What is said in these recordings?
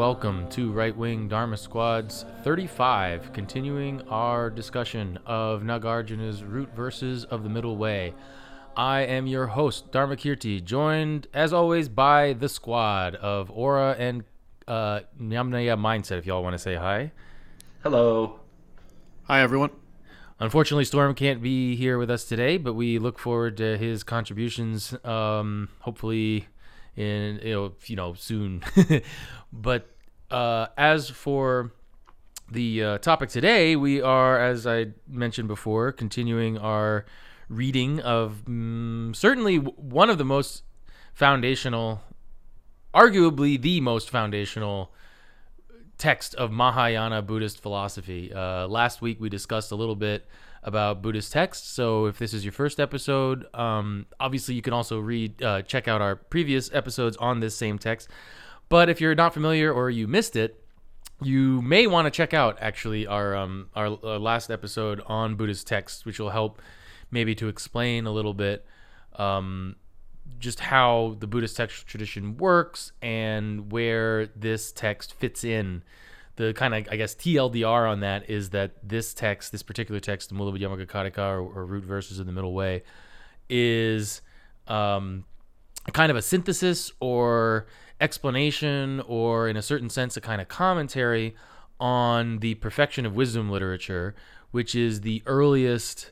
Hello and welcome to Right Wing Dharma Squad's 35, continuing our discussion of Nagarjuna's root verses of the Middle Way. I am your host, Dharma Kirti, joined as always by the squad of Aura and uh, Nyamnaya Mindset, if y'all want to say hi. Hello. Hi, everyone. Unfortunately, Storm can't be here with us today, but we look forward to his contributions. Um, hopefully, in you know, soon. but uh, as for the uh, topic today, we are, as I mentioned before, continuing our reading of mm, certainly one of the most foundational, arguably the most foundational text of Mahayana Buddhist philosophy. Uh, last week we discussed a little bit about Buddhist texts. So if this is your first episode, um, obviously you can also read, uh, check out our previous episodes on this same text. But if you're not familiar or you missed it, you may want to check out actually our um, our, our last episode on Buddhist texts, which will help maybe to explain a little bit um, just how the Buddhist textual tradition works and where this text fits in. The kind of, I guess, TLDR on that is that this text, this particular text, the Mulamadhyamaka or, or Root Verses of the Middle Way, is um, kind of a synthesis or explanation, or in a certain sense, a kind of commentary on the perfection of wisdom literature, which is the earliest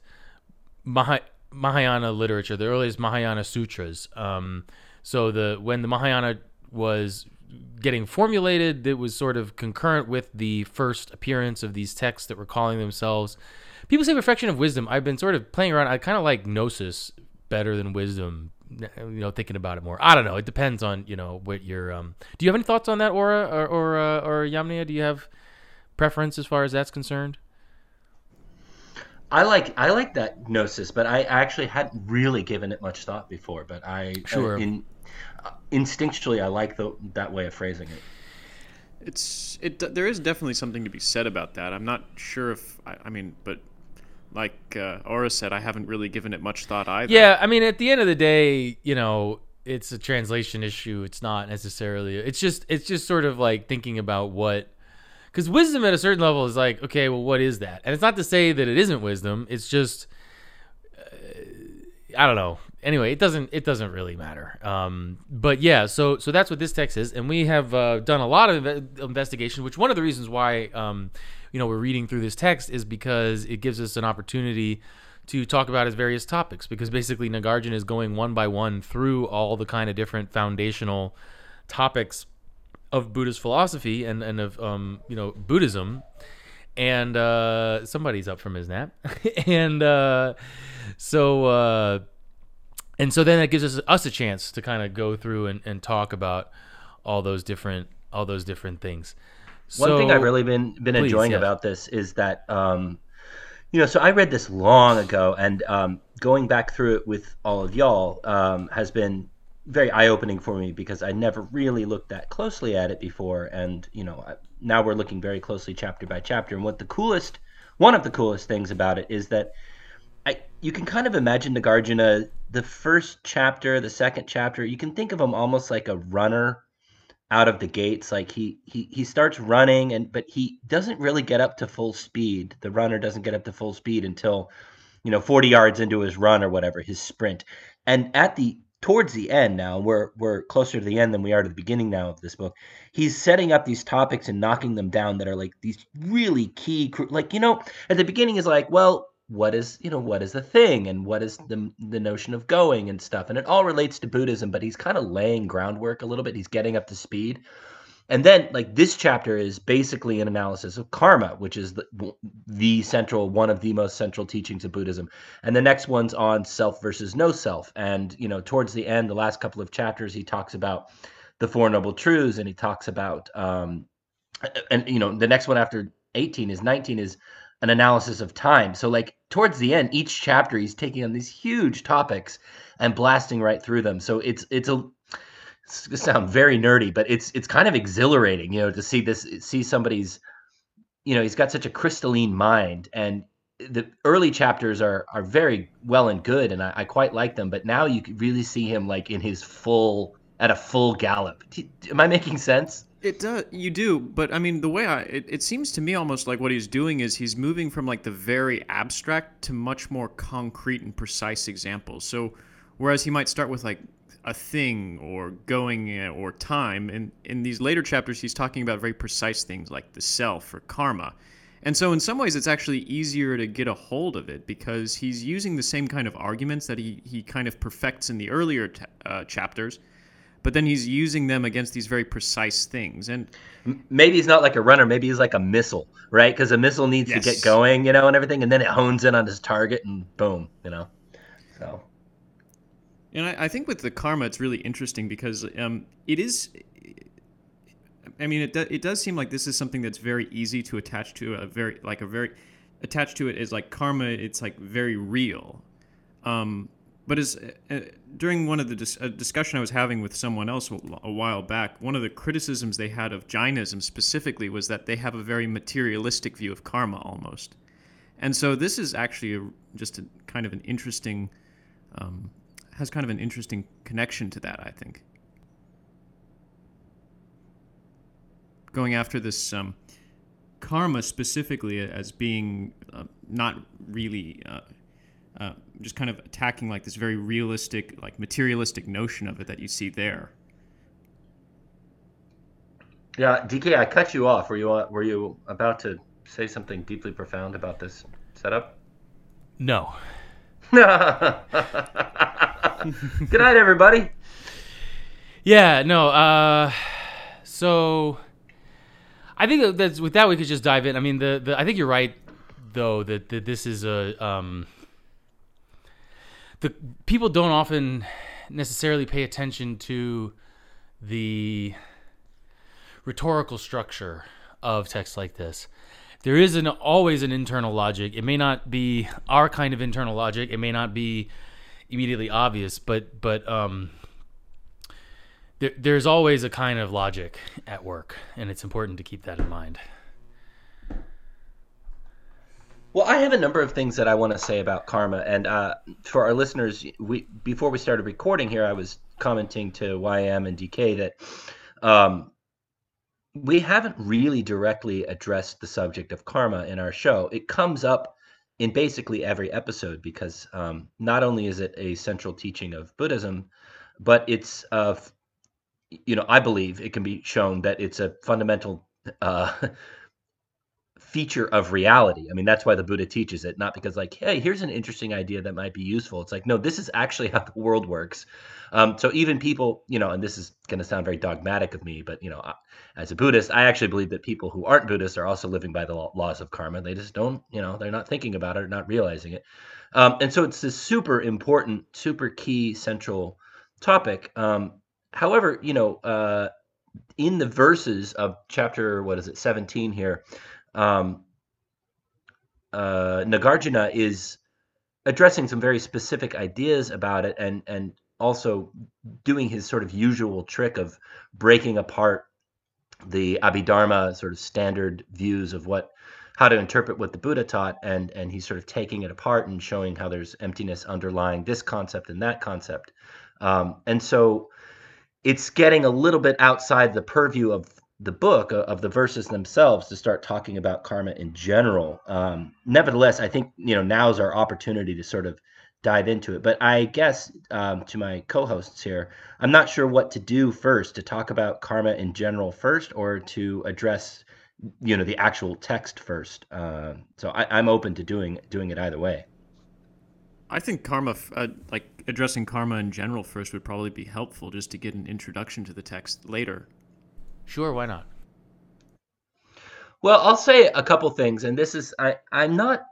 Mah- Mahayana literature, the earliest Mahayana sutras. Um, so the when the Mahayana was getting formulated, that was sort of concurrent with the first appearance of these texts that were calling themselves. People say perfection of wisdom. I've been sort of playing around. I kind of like gnosis better than wisdom. You know, thinking about it more. I don't know. It depends on you know what your. Um, do you have any thoughts on that, Aura or or, uh, or Yamnia? Do you have preference as far as that's concerned? I like I like that gnosis, but I actually hadn't really given it much thought before. But I sure in, uh, instinctually I like the, that way of phrasing it. It's it. There is definitely something to be said about that. I'm not sure if I, I mean, but like uh, Aura said, I haven't really given it much thought either. Yeah, I mean, at the end of the day, you know, it's a translation issue. It's not necessarily. It's just it's just sort of like thinking about what because wisdom at a certain level is like okay well what is that and it's not to say that it isn't wisdom it's just uh, i don't know anyway it doesn't it doesn't really matter. Um, but yeah so so that's what this text is. And we have uh, done a lot of investigation which one of the reasons why um, you know we're reading through this text is because it gives us an opportunity to talk about his various topics. Because basically Nagarjuna is going one by one through all the kind of different foundational topics of Buddhist philosophy and and of um you know Buddhism, and uh, somebody's up from his nap, and uh, so uh, and so then it gives us us a chance to kind of go through and, and talk about all those different all those different things. One thing I've really been been please, enjoying yeah. about this is that um, you know, so I read this long ago, and um, going back through it with all of y'all um, has been very eye opening for me because I never really looked that closely at it before, and you know now we're looking very closely chapter by chapter. And what the coolest, one of the coolest things about it is that I you can kind of imagine Nagarjuna the first chapter, the second chapter. You can think of him almost like a runner out of the gates like he he he starts running and but he doesn't really get up to full speed the runner doesn't get up to full speed until you know 40 yards into his run or whatever his sprint and at the towards the end now we're we're closer to the end than we are to the beginning now of this book he's setting up these topics and knocking them down that are like these really key like you know at the beginning is like well what is you know what is the thing and what is the the notion of going and stuff and it all relates to buddhism but he's kind of laying groundwork a little bit he's getting up to speed. And then like this chapter is basically an analysis of karma which is the, the central one of the most central teachings of buddhism. And the next one's on self versus no self. And you know towards the end the last couple of chapters he talks about the four noble truths and he talks about um and you know the next one after 18 is 19 is an analysis of time so like towards the end each chapter he's taking on these huge topics and blasting right through them so it's it's a it's sound very nerdy, but it's it's kind of exhilarating, you know, to see this see somebody's you know, he's got such a crystalline mind and the early chapters are are very well and good and I, I quite like them, but now you can really see him like in his full at a full gallop. Am I making sense? It does. You do, but I mean, the way I it, it seems to me almost like what he's doing is he's moving from like the very abstract to much more concrete and precise examples. So, whereas he might start with like a thing or going uh, or time, and in these later chapters, he's talking about very precise things like the self or karma. And so, in some ways, it's actually easier to get a hold of it because he's using the same kind of arguments that he, he kind of perfects in the earlier t- uh, chapters but then he's using them against these very precise things. And maybe he's not like a runner maybe he's like a missile right? Because a missile needs yes. to get going you know and everything and then it hones in on his target and boom you know? So. And I, I think with the karma it's really interesting because um, it is i mean it, do, it does seem like this is something that's very easy to attach to a very like a very attached to it is like karma it's like very real. Um, but as uh, during one of the dis- discussion I was having with someone else a while back, one of the criticisms they had of Jainism specifically was that they have a very materialistic view of karma almost. And so this is actually a, just a kind of an interesting, um, has kind of an interesting connection to that, I think. Going after this um, karma specifically as being uh, not really. Uh, uh, just kind of attacking like this very realistic, like materialistic notion of it that you see there. Yeah, DK, I cut you off. Were you uh, were you about to say something deeply profound about this setup? No. Good night, everybody. Yeah, no. Uh, so I think that with that we could just dive in. I mean, the, the I think you're right though that, that this is a um, the people don't often necessarily pay attention to the rhetorical structure of text like this. There is an always an internal logic. It may not be our kind of internal logic. It may not be immediately obvious, but but um, there, there's always a kind of logic at work, and it's important to keep that in mind. Well, I have a number of things that I want to say about karma, and uh, for our listeners, we before we started recording here, I was commenting to YM and DK that um, we haven't really directly addressed the subject of karma in our show. It comes up in basically every episode because um, not only is it a central teaching of Buddhism, but it's of you know I believe it can be shown that it's a fundamental uh, feature of reality. I mean, that's why the Buddha teaches it, not because like, hey, here's an interesting idea that might be useful. It's like, no, this is actually how the world works. Um, so even people, you know, and this is going to sound very dogmatic of me, but you know, as a Buddhist, I actually believe that people who aren't Buddhists are also living by the laws of karma. They just don't, you know, they're not thinking about it or not realizing it. Um, and so it's this super important, super key central topic. Um, however, you know, uh, in the verses of chapter, what is it, 17 here, um, uh, Nagarjuna is addressing some very specific ideas about it and and also doing his sort of usual trick of breaking apart the Abhidharma sort of standard views of what how to interpret what the Buddha taught and and he's sort of taking it apart and showing how there's emptiness underlying this concept and that concept. Um, and so it's getting a little bit outside the purview of the book uh, of the verses themselves to start talking about karma in general. Um, nevertheless, I think you know now is our opportunity to sort of dive into it. But I guess um, to my co-hosts here, I'm not sure what to do first to talk about karma in general first, or to address you know the actual text first. Uh, so I, am open to doing doing it either way. I think karma, uh, like addressing karma in general first, would probably be helpful just to get an introduction to the text later. Sure, why not? Well, I'll say a couple things, and this is I I'm not,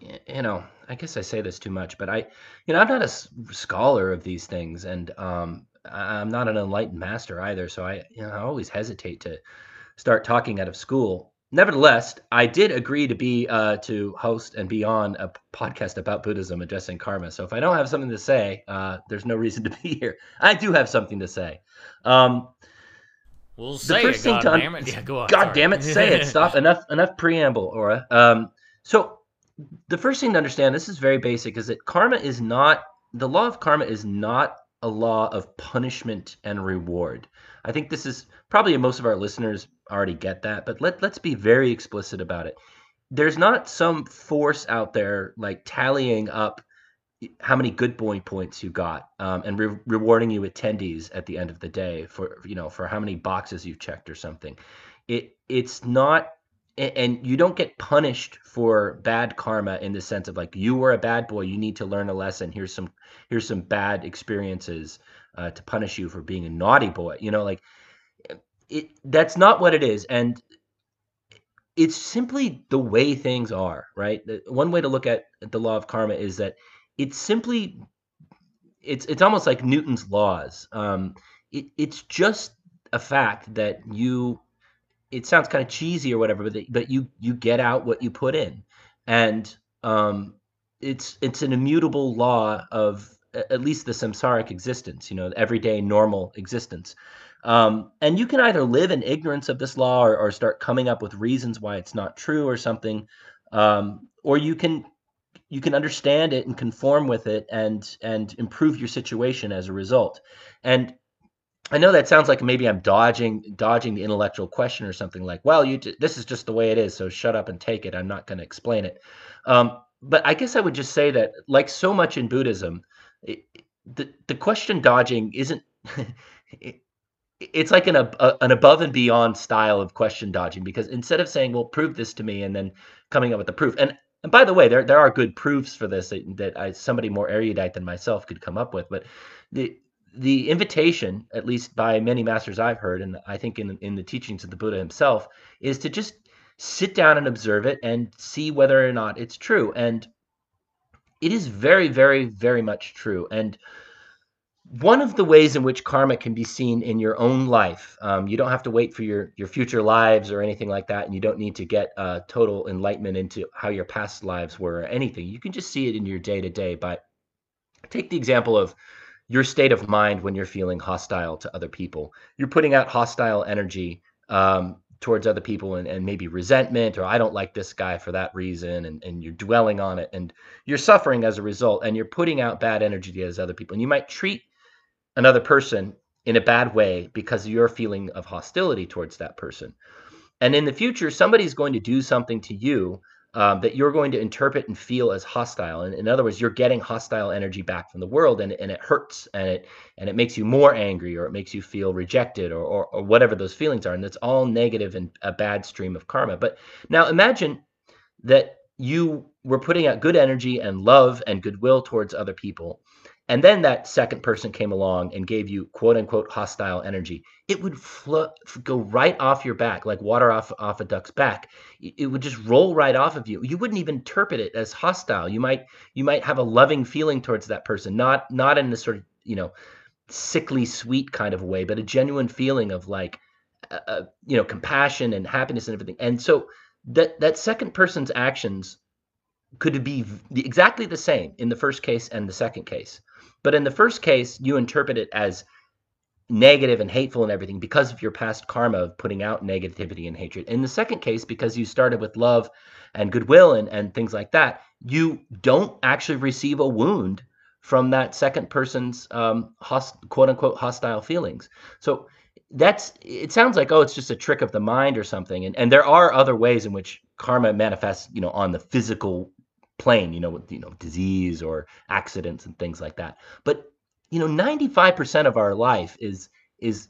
you know, I guess I say this too much, but I, you know, I'm not a scholar of these things, and um, I'm not an enlightened master either. So I, you know, I always hesitate to start talking out of school. Nevertheless, I did agree to be uh, to host and be on a podcast about Buddhism addressing karma. So if I don't have something to say, uh, there's no reason to be here. I do have something to say. Um, We'll say the first it, thing God to un- damn it. Yeah, go on. God sorry. damn it, say it. Stop. enough enough preamble, Aura. Um, so the first thing to understand, this is very basic, is that karma is not the law of karma is not a law of punishment and reward. I think this is probably most of our listeners already get that, but let let's be very explicit about it. There's not some force out there like tallying up how many good boy points you got um, and re- rewarding you attendees at the end of the day for you know for how many boxes you've checked or something. It it's not and you don't get punished for bad karma in the sense of like you were a bad boy you need to learn a lesson here's some here's some bad experiences uh, to punish you for being a naughty boy you know like it that's not what it is and it's simply the way things are right? One way to look at the law of karma is that it's simply it's it's almost like newton's laws um, it, it's just a fact that you it sounds kind of cheesy or whatever, but but you you get out what you put in, and um, it's it's an immutable law of at least the samsaric existence, you know, everyday normal existence. Um, and you can either live in ignorance of this law or, or, start coming up with reasons why it's not true or something, um, or you can you can understand it and conform with it and and improve your situation as a result. And I know that sounds like maybe I'm dodging dodging the intellectual question or something like, well, you this is just the way it is, so shut up and take it. I'm not going to explain it. Um, but I guess I would just say that, like so much in Buddhism, it, the the question dodging isn't. it, it's like an a, an above and beyond style of question dodging because instead of saying, "Well, prove this to me," and then coming up with the proof, and and by the way, there there are good proofs for this that, that I, somebody more erudite than myself could come up with, but the the invitation, at least by many masters I've heard, and I think in in the teachings of the Buddha himself, is to just sit down and observe it and see whether or not it's true. And it is very, very, very much true. And one of the ways in which karma can be seen in your own life, um, you don't have to wait for your your future lives or anything like that, and you don't need to get uh, total enlightenment into how your past lives were or anything. You can just see it in your day to day. But take the example of your state of mind when you're feeling hostile to other people. You're putting out hostile energy um, towards other people and, and maybe resentment or I don't like this guy for that reason and, and you're dwelling on it and you're suffering as a result and you're putting out bad energy to other people. And you might treat another person in a bad way because of your feeling of hostility towards that person. And in the future, somebody's going to do something to you um, that you're going to interpret and feel as hostile. And in other words, you're getting hostile energy back from the world, and, and it hurts, and it and it makes you more angry, or it makes you feel rejected, or, or or whatever those feelings are, and it's all negative and a bad stream of karma. But now imagine that you were putting out good energy and love and goodwill towards other people, and then that second person came along and gave you quote unquote hostile energy, it would go right off your back, like water off, off a duck's back. It would just roll right off of you. You wouldn't even interpret it as hostile. You might you might have a loving feeling towards that person, not not in this sort of you know sickly sweet kind of way, but a genuine feeling of like uh, uh you know compassion and happiness and everything. And so that that second person's actions could be exactly the same in the first case and the second case but in the first case, you interpret it as negative and hateful and everything because of your past karma of putting out negativity and hatred. In the second case, because you started with love and goodwill and, and things like that, you don't actually receive a wound from that second person's um, host, quote unquote hostile feelings. So that's it sounds like oh it's just a trick of the mind or something and and there are other ways in which karma manifests you know on the physical plane, you know, with you know disease or accidents and things like that. But you know, 95% of our life is is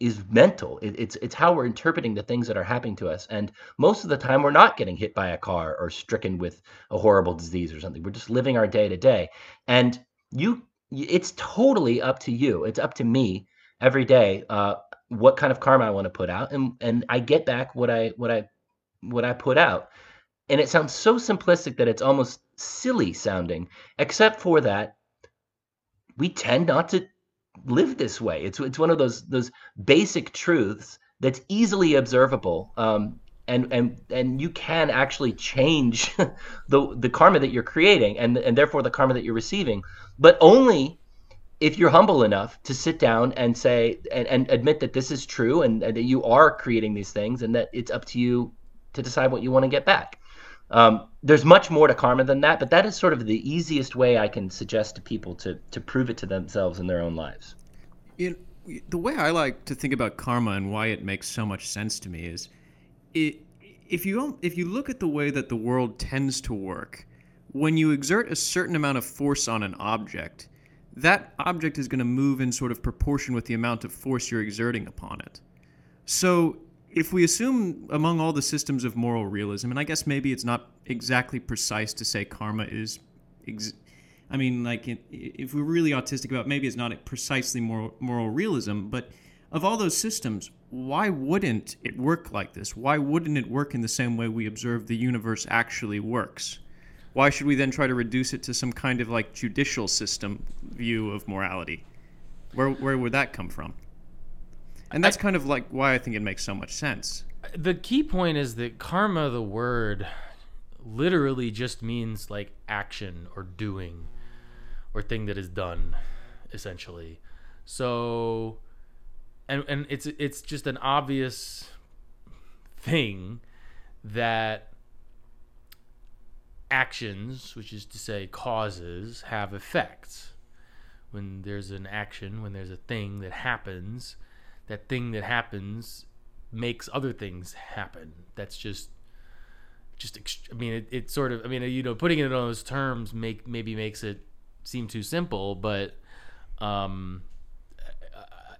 is mental. It, it's it's how we're interpreting the things that are happening to us, and most of the time we're not getting hit by a car or stricken with a horrible disease or something. We're just living our day to day, and you, it's totally up to you. It's up to me every day uh, what kind of karma I want to put out, and and I get back what I what I what I put out. And it sounds so simplistic that it's almost silly sounding, except for that we tend not to live this way. It's it's one of those those basic truths that's easily observable. Um, and and and you can actually change the the karma that you're creating and and therefore the karma that you're receiving, but only if you're humble enough to sit down and say and, and admit that this is true and, and that you are creating these things and that it's up to you to decide what you want to get back. Um, there's much more to karma than that, but that is sort of the easiest way I can suggest to people to to prove it to themselves in their own lives. The way I like to think about karma and why it makes so much sense to me is, it, if you if you look at the way that the world tends to work, when you exert a certain amount of force on an object, that object is going to move in sort of proportion with the amount of force you're exerting upon it. So, if we assume among all the systems of moral realism, and I guess maybe it's not exactly precise to say karma is, ex- I mean, like if we're really autistic about, maybe it's not precisely moral, moral realism, but of all those systems, why wouldn't it work like this? Why wouldn't it work in the same way we observe the universe actually works? why should we then try to reduce it to some kind of like judicial system view of morality? Where where would that come from? And that's I, kind of like why I think it makes so much sense. The key point is that karma, the word, literally just means like action or doing or thing that is done, essentially. So, and and it's it's just an obvious thing that actions, which is to say causes, have effects. When there's an action, when there's a thing that happens, that thing that happens makes other things happen. That's just just I mean it, it sort of I mean you know putting it in those terms make maybe makes it seem too simple, but um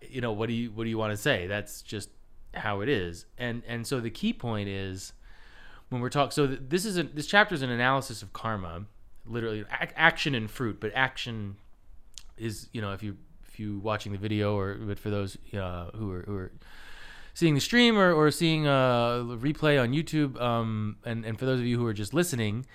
you know what do you what do you want to say? That's just how it is. And and so the key point is when we're talking. So this is a, this chapter is an analysis of karma, literally ac- action and fruit. But action is you know if you if you watching the video or but for those uh, who are who are seeing the stream or, or seeing a replay on YouTube, um, and and for those of you who are just listening,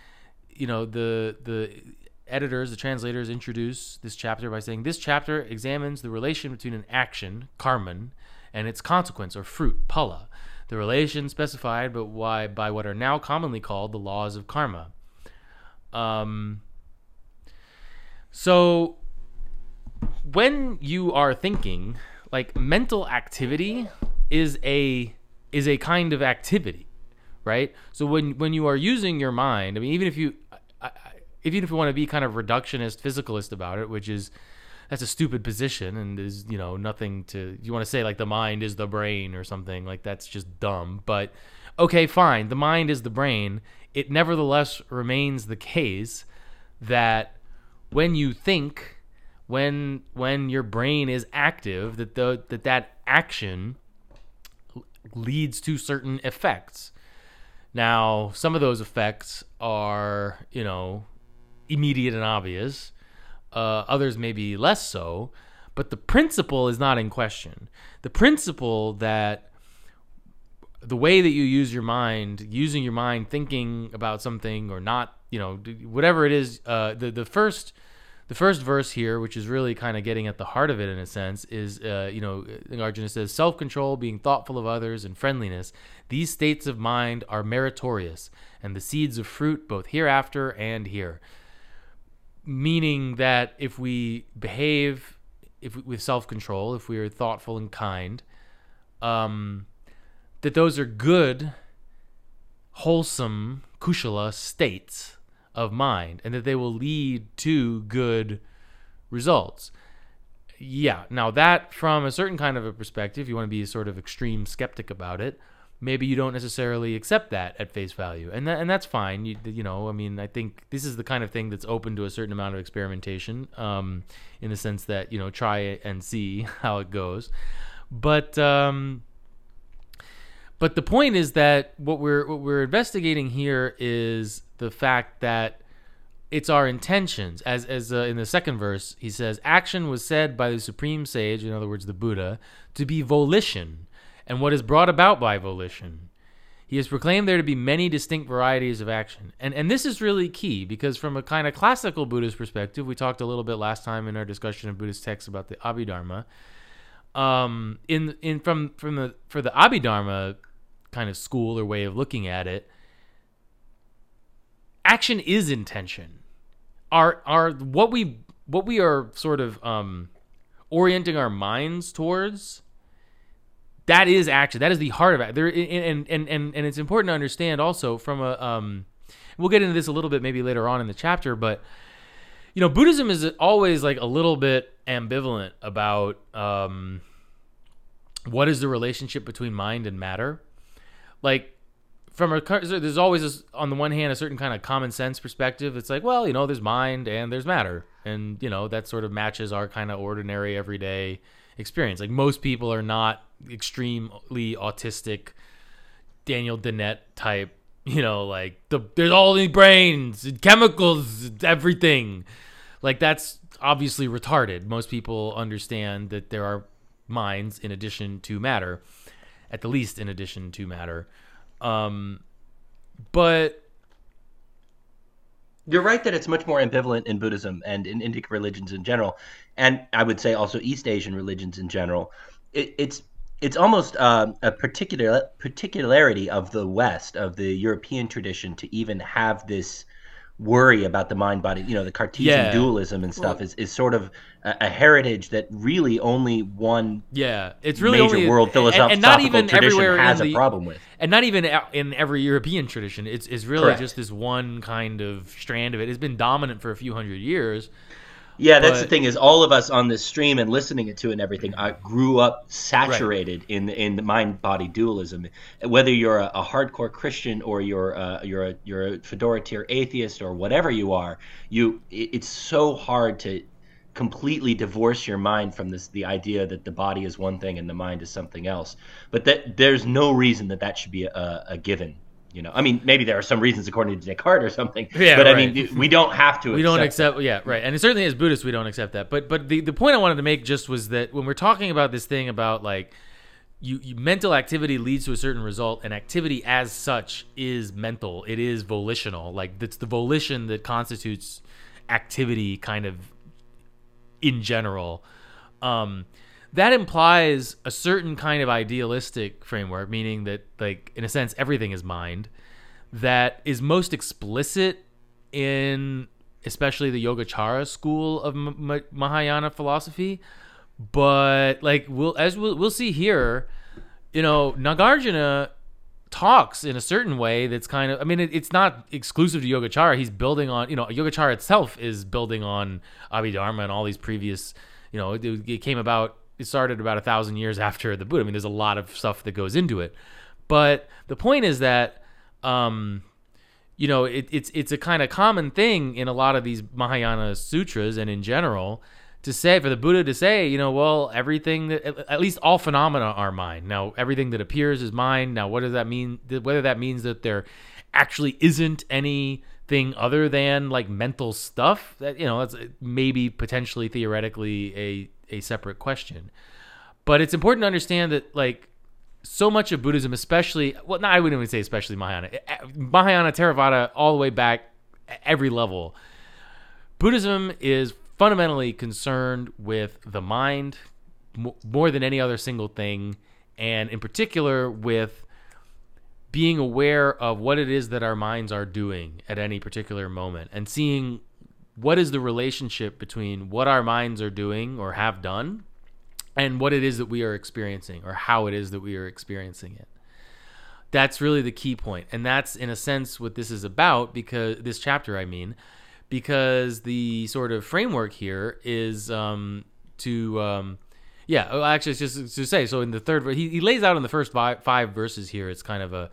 you know the the editors, the translators introduce this chapter by saying this chapter examines the relation between an action, karman, and its consequence or fruit, phala the relation specified but why by what are now commonly called the laws of karma. Um, so when you are thinking, like mental activity is a is a kind of activity, right? So when when you are using your mind, I mean, even if you even if you want to be kind of reductionist, physicalist about it, which is that's a stupid position and is you know nothing to you want to say like the mind is the brain or something like that's just dumb but okay fine the mind is the brain it nevertheless remains the case that when you think when when your brain is active that the that that action leads to certain effects now some of those effects are you know immediate and obvious uh, others maybe less so, but the principle is not in question. The principle that the way that you use your mind, using your mind, thinking about something or not, you know, whatever it is, uh, the the first the first verse here, which is really kind of getting at the heart of it in a sense, is uh, you know, Arjuna says self control, being thoughtful of others, and friendliness. These states of mind are meritorious, and the seeds of fruit both hereafter and here meaning that if we behave if we, with self-control if we are thoughtful and kind um, that those are good wholesome kushala states of mind and that they will lead to good results yeah now that from a certain kind of a perspective you want to be a sort of extreme skeptic about it maybe you don't necessarily accept that at face value, and that, and that's fine. You you know, I mean, I think this is the kind of thing that's open to a certain amount of experimentation, um, in the sense that you know, try it and see how it goes. But um, but the point is that what we're what we're investigating here is the fact that it's our intentions as as uh, in the second verse he says action was said by the supreme sage in other words the buddha to be volition and what is brought about by volition. He has proclaimed there to be many distinct varieties of action. And, and this is really key because, from a kind of classical Buddhist perspective, we talked a little bit last time in our discussion of Buddhist texts about the Abhidharma. Um, in in from from the for the Abhidharma kind of school or way of looking at it, action is intention. Our our what we what we are sort of um, orienting our minds towards that is action. That is the heart of it. There and and and and it's important to understand also from a um, we'll get into this a little bit maybe later on in the chapter, but you know, Buddhism is always like a little bit ambivalent about um, what is the relationship between mind and matter. Like from a there's always this, on the one hand a certain kind of common sense perspective. It's like, well, you know, there's mind and there's matter, and you know that sort of matches our kind of ordinary everyday experience. Like most people are not extremely autistic, Daniel Dennett type. You know, like the there's all these brains, chemicals, everything. Like that's obviously retarded. Most people understand that there are minds in addition to matter, at the least in addition to matter. Um, but you're right that it's much more ambivalent in Buddhism and in Indic religions in general, and I would say also East Asian religions in general. It, it's it's almost uh, a particular particularity of the West of the European tradition to even have this worry about the mind body you know the cartesian yeah. dualism and stuff well, is, is sort of a, a, heritage that really only one yeah it's really major only, world philosophical and, and not even everywhere has the, a problem with and not even in every european tradition it's, it's really Correct. just this one kind of strand of it it's been dominant for a few hundred years yeah, that's but, the thing is all of us on this stream and listening to it and everything I grew up saturated right. in in the mind body dualism. Whether you're a, a hardcore Christian or you're a, you're a you're a fedora tier atheist or whatever you are, you it, it's so hard to completely divorce your mind from this the idea that the body is one thing and the mind is something else. But that there's no reason that that should be a, a given you know, I mean, maybe there are some reasons according to Descartes or something. Yeah, but right. I mean, we don't have to. We don't accept. That. Yeah, right. And certainly as Buddhists, we don't accept that. But but the the point I wanted to make just was that when we're talking about this thing about like. You, you, mental activity leads to a certain result and activity as such is mental it is volitional like it's the volition that constitutes activity kind of in general um that implies a certain kind of idealistic framework, meaning that, like, in a sense, everything is mind, that is most explicit in especially the Yogacara school of Mahayana philosophy. But like we'll as we'll, we'll see here, you know, Nagarjuna talks in a certain way that's kind of I mean it, it's not exclusive to Yogacara. He's building on you know Yogacara itself is building on Abhidharma and all these previous you know it, it came about it started about a thousand years after the Buddha. I mean, there's a lot of stuff that goes into it, but the point is that, um, you know, it, it's it's a kind of common thing in a lot of these Mahayana sutras and in general to say for the Buddha to say, you know, well, everything that at least all phenomena are mine. Now, everything that appears is mine. Now, what does that mean? Whether that means that there actually isn't anything other than like mental stuff that you know that's maybe potentially theoretically a a separate question. But it's important to understand that like so much of Buddhism, especially well, not I wouldn't even say especially Mahayana, eh, eh, Mahayana Theravada, all the way back every level. Buddhism is fundamentally concerned with the mind more than any other single thing, and in particular with being aware of what it is that our minds are doing at any particular moment and seeing what is the relationship between what our minds are doing or have done and what it is that we are experiencing or how it is that we are experiencing it? That's really the key point. And that's in a sense what this is about because this chapter i mean because the sort of framework here is um, to um, yeah oh, actually it's just to say so in the third he, he lays out in the first five, five verses here it's kind of a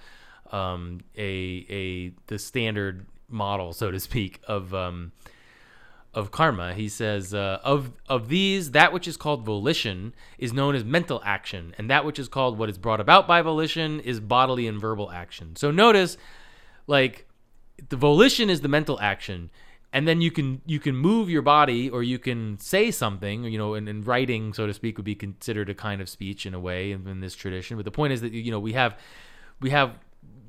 um, a a the standard model so to speak of um, of karma, he says, uh, of of these, that which is called volition is known as mental action, and that which is called what is brought about by volition is bodily and verbal action. So notice, like, the volition is the mental action, and then you can you can move your body or you can say something, you know, and, writing, so to speak, would be considered a kind of speech in a way in, in this tradition. But the point is that you know we have we have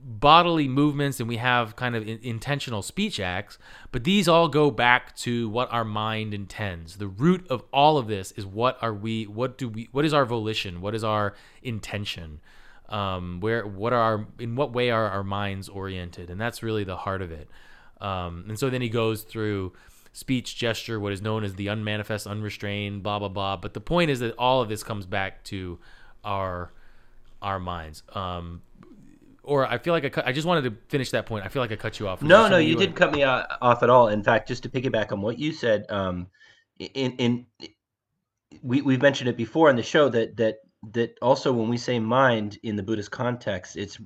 bodily movements and we have kind of in, intentional speech acts, but these all go back to what our mind intends. The root of all of this is what are we, what do we, what is our volition? What is our intention? Um, where, what are our, in what way are our minds oriented? And that's really the heart of it. Um, and so then he goes through speech, gesture, what is known as the unmanifest, unrestrained, blah, blah, blah. But the point is that all of this comes back to our, our minds. Um, or I feel like I, cut, I just wanted to finish that point. I feel like I cut you off. No, no, something you didn't cut me off at all. In fact, just to piggyback on what you said, um, in in we we've mentioned it before in the show that that that also when we say mind in the Buddhist context, it's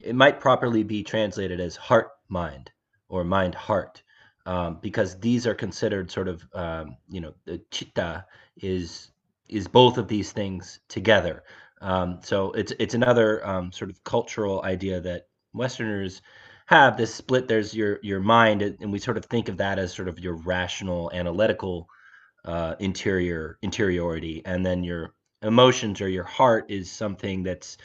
it might properly be translated as heart mind or mind heart um, because these are considered sort of um, you know the chitta is is both of these things together. Um, so it's it's another um, sort of cultural idea that Westerners have this split. There's your your mind, and we sort of think of that as sort of your rational, analytical uh, interior interiority, and then your emotions or your heart is something that's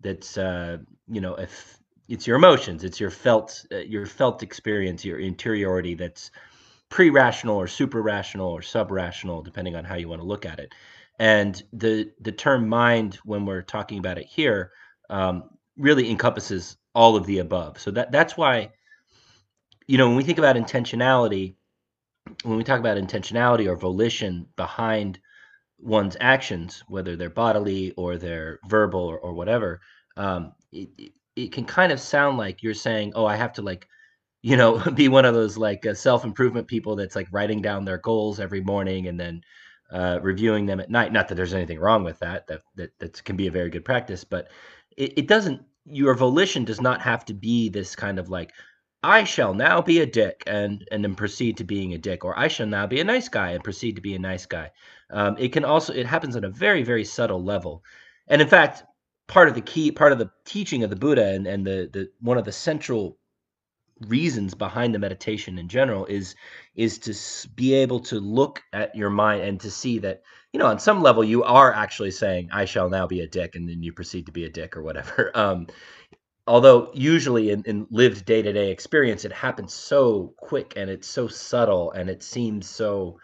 that's uh, you know if it's your emotions, it's your felt uh, your felt experience, your interiority that's pre-rational or super rational or sub-rational, depending on how you want to look at it. And the the term mind, when we're talking about it here, um, really encompasses all of the above. So that that's why, you know, when we think about intentionality, when we talk about intentionality or volition behind one's actions, whether they're bodily or they're verbal or, or whatever, um, it, it, can kind of sound like you're saying, "Oh, I have to like." You know, be one of those like uh, self improvement people that's like writing down their goals every morning and then uh, reviewing them at night. Not that there's anything wrong with that. That that that can be a very good practice, but it, it doesn't. Your volition does not have to be this kind of like, I shall now be a dick and and then proceed to being a dick, or I shall now be a nice guy and proceed to be a nice guy. Um, it can also it happens on a very very subtle level, and in fact, part of the key part of the teaching of the Buddha and and the the one of the central reasons behind the meditation in general is is to be able to look at your mind and to see that you know on some level you are actually saying i shall now be a dick and then you proceed to be a dick or whatever. Um although usually in, in lived day-to-day experience it happens so quick and it's so subtle and it seems so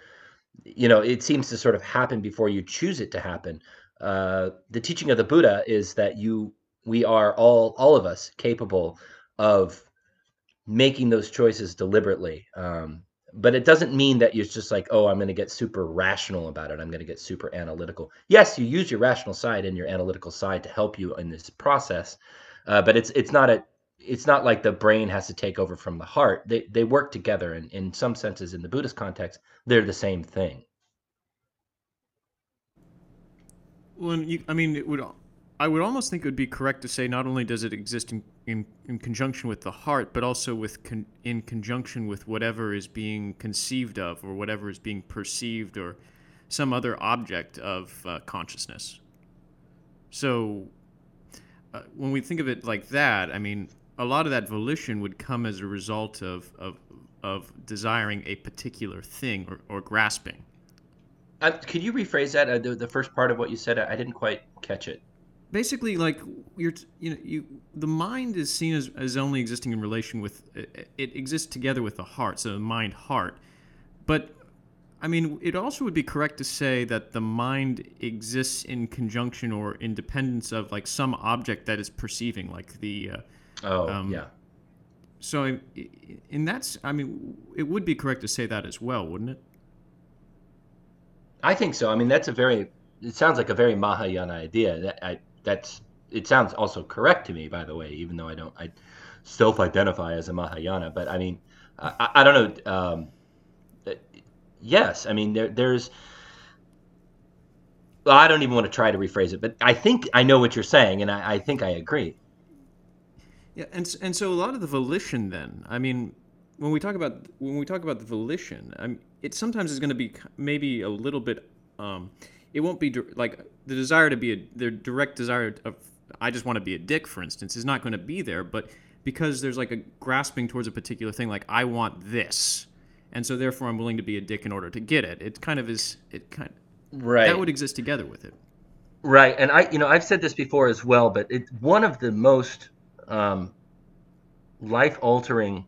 you know it seems to sort of happen before you choose it to happen. Uh the teaching of the buddha is that you we are all all of us capable of making those choices deliberately. Um, but it doesn't mean that you're just like, oh, I'm going to get super rational about it. I'm going to get super analytical. Yes, you use your rational side and your analytical side to help you in this process, uh, but it's it's not a it's not like the brain has to take over from the heart. They they work together, and in some senses, in the Buddhist context, they're the same thing. Well, you, I mean, it would. I would almost think it would be correct to say not only does it exist in, in, in conjunction with the heart, but also with con, in conjunction with whatever is being conceived of, or whatever is being perceived, or some other object of uh, consciousness. So, uh, when we think of it like that, I mean, a lot of that volition would come as a result of of, of desiring a particular thing or, or grasping. Uh, could you rephrase that? Uh, the, the first part of what you said, I, I didn't quite catch it. Basically like you're t- you know you the mind is seen as, as only existing in relation with it, it exists together with the heart so the mind heart but i mean it also would be correct to say that the mind exists in conjunction or independence of like some object that is perceiving like the uh, Oh, Um, yeah. so in, in that's i mean it would be correct to say that as well wouldn't it I think so. I mean, that's a very. It sounds like a very Mahayana idea. That I that's. It sounds also correct to me, by the way, even though I don't. I self-identify as a Mahayana, but I mean, I, I- don't know. Um, uh, yes, I mean there there's. Well, I don't even want to try to rephrase it, but I think I know what you're saying, and I, I think I agree. Yeah, and and so a lot of the volition then, I mean, when we talk about when we talk about the volition, I mean, it sometimes is going to be maybe a little bit. Um, it won't be like the desire to be a the direct desire of I just want to be a dick, for instance, is not going to be there, but because there's like a grasping towards a particular thing, like I want this, and so therefore I'm willing to be a dick in order to get it. It kind of is. It kind Right. that would exist together with it. Right, and I, you know, I've said this before as well, but it one of the most um, life-altering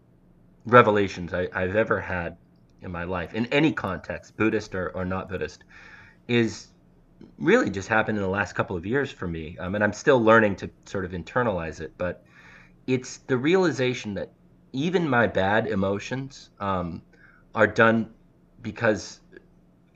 revelations I, I've ever had in my life, in any context, Buddhist or, or not Buddhist, is really just happened in the last couple of years for me, um, and I'm still learning to sort of internalize it. But it's the realization that even my bad emotions um, are done because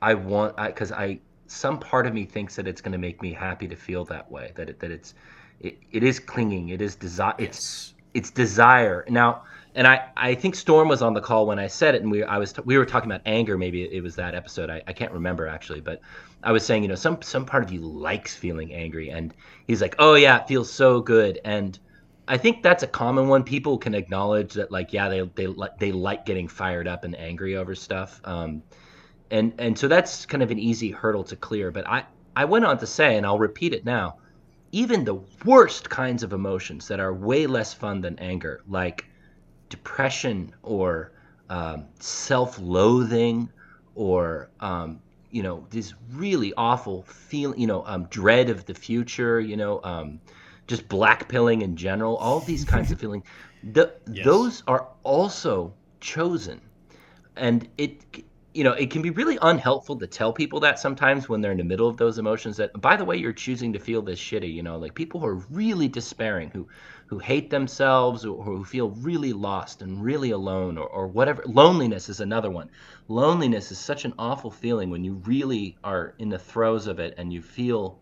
I want because I, some part of me thinks that it's going to make me happy to feel that way that it, that it's it, it is clinging. It is desire. Yes. It's it's desire. Now, and I, I think Storm was on the call when I said it, and we I was we were talking about anger. Maybe it was that episode. I, I can't remember actually, but I was saying you know some some part of you likes feeling angry, and he's like, oh yeah, it feels so good, and I think that's a common one. People can acknowledge that like yeah they they they like getting fired up and angry over stuff. Um, and and so that's kind of an easy hurdle to clear. But I I went on to say, and I'll repeat it now, even the worst kinds of emotions that are way less fun than anger, like depression or um, self-loathing or um, you know this really awful feeling, you know, um, dread of the future, you know, um, just black pilling in general, all these kinds of feeling, the, Yes. those are also chosen, and it you know it can be really unhelpful to tell people that sometimes when they're in the middle of those emotions that by the way you're choosing to feel this shitty you know like people who are really despairing who who hate themselves or who feel really lost and really alone or, or whatever. Loneliness is another one. Loneliness is such an awful feeling when you really are in the throes of it and you feel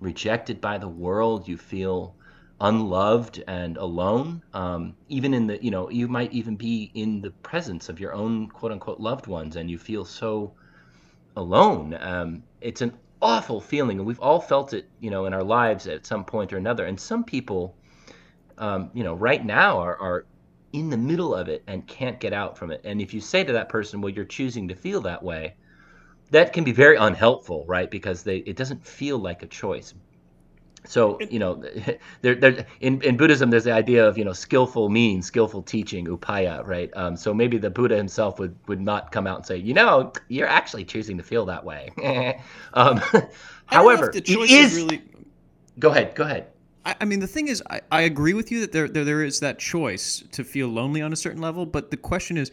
rejected by the world you feel unloved and alone um, even in the you know you might even be in the presence of your own quote unquote loved ones and you feel so alone. Um, it's an awful feeling and we've all felt it you know in our lives at some point or another. And some people um, you know right now are, are in the middle of it and can't get out from it. And if you say to that person well you're choosing to feel that way that can be very unhelpful right? Because they it doesn't feel like a choice so you know there, there in, in buddhism there's the idea of you know skillful means skillful teaching upaya right um, so maybe the buddha himself would would not come out and say you know you're actually choosing to feel that way um, I don't know however the choice is really. go ahead go ahead I, I mean, the thing is, I, I agree with you that there, there there is that choice to feel lonely on a certain level, but the question is,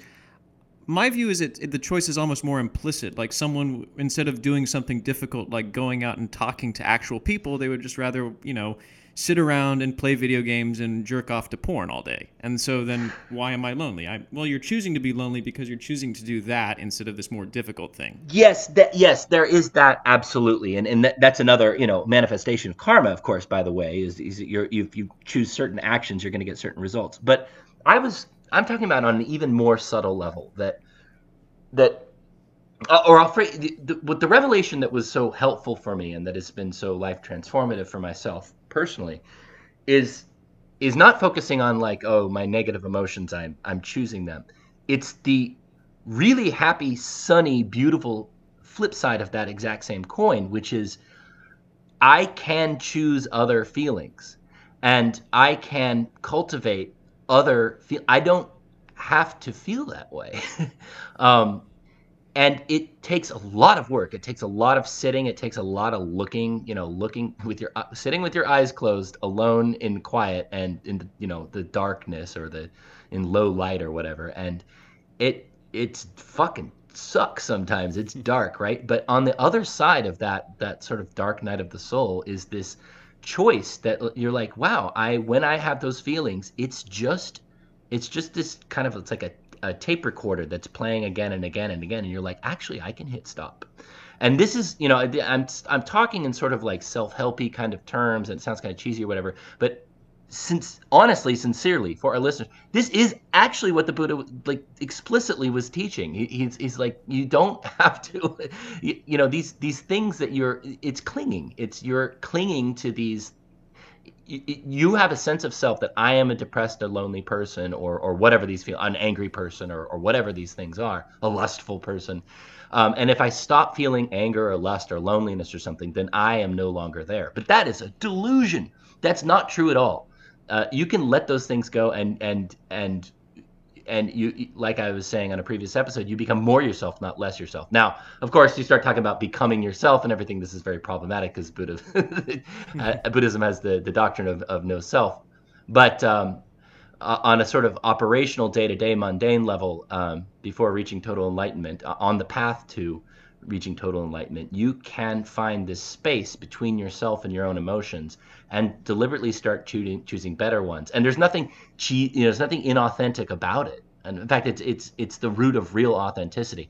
my view is that the choice is almost more implicit. Like someone, instead of doing something difficult, like going out and talking to actual people, they would just rather, you know, sit around and play video games and jerk off to porn all day. And so then, why am I lonely? I well, you're choosing to be lonely because you're choosing to do that instead of this more difficult thing. Yes, that yes, there is that absolutely, and and that, that's another you know manifestation of karma, of course. By the way, is is you're if you choose certain actions, you're going to get certain results. But I was I'm talking about on an even more subtle level that that uh, or I'll phrase the, the, with the revelation that was so helpful for me and that has been so life transformative for myself personally is is not focusing on like oh my negative emotions I'm I'm choosing them. It's the really happy, sunny, beautiful flip side of that exact same coin, which is I can choose other feelings and I can cultivate other feel I don't have to feel that way. um, and it takes a lot of work. It takes a lot of sitting. It takes a lot of looking. You know, looking with your uh, sitting with your eyes closed, alone in quiet and in the, you know the darkness or the in low light or whatever. And it it's fucking sucks sometimes. It's dark, right? But on the other side of that that sort of dark night of the soul is this choice that you're like, wow, I when I have those feelings, it's just it's just this kind of it's like a a tape recorder that's playing again and again and again and you're like actually i can hit stop. And this is you know i'm i'm talking in sort of like self-helpy kind of terms and it sounds kind of cheesy or whatever but since honestly sincerely for our listeners this is actually what the buddha like explicitly was teaching he, he's, he's like you don't have to you, you know these these things that you're it's clinging it's you're clinging to these you, have a sense of self that I am a depressed, a lonely person, or or whatever these feel, an angry person, or or whatever these things are, a lustful person. Um, and if I stop feeling anger or lust or loneliness or something, then I am no longer there. But that is a delusion. That's not true at all. Uh, you can let those things go, and and and and you like i was saying on a previous episode you become more yourself not less yourself. Now of course you start talking about becoming yourself and everything. This is very problematic because buddha uh, buddhism has the, the doctrine of, of no self. But um, uh, on a sort of operational day-to-day mundane level um, before reaching total enlightenment uh, on the path to reaching total enlightenment you can find this space between yourself and your own emotions and deliberately start choosing choosing better ones and there's nothing che- you know there's nothing inauthentic about it and in fact it's it's it's the root of real authenticity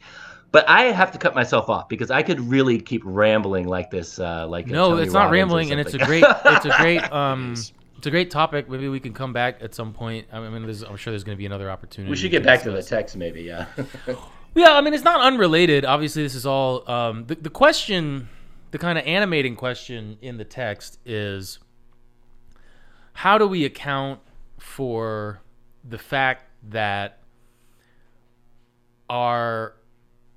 but I have to cut myself off because I could really keep rambling like this. Uh, like no, it's not Robbins or rambling, and it's a great, it's a great, um, it's a great topic. Maybe we can come back at some point. I mean, I'm sure there's going to be another opportunity. we should get back to the text, maybe. Yeah. Yeah, I mean, it's not unrelated. Obviously, this is all um, the the question, the kind of animating question in the text is, how do we account for the fact that our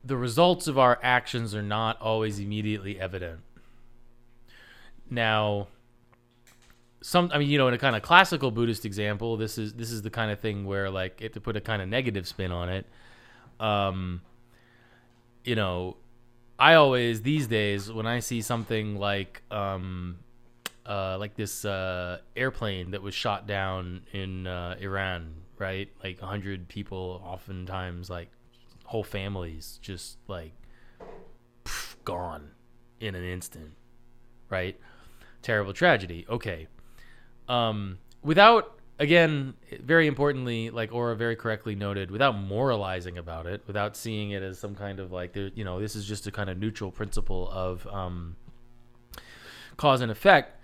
the results of our actions are not always immediately evident. Now, some I mean, you know, in a kind of classical Buddhist example, this is this is the kind of thing where like you to put a kind of negative spin on it. Um, you know, I always these days when I see something like um, uh, like this uh, airplane that was shot down in uh, Iran, right? Like hundred people, oftentimes like whole families, just like pff, gone in an instant, right? Terrible tragedy. Okay. Um, without again, very importantly, like Aura very correctly noted, without moralizing about it, without seeing it as some kind of like, you know, this is just a kind of neutral principle of um, cause and effect.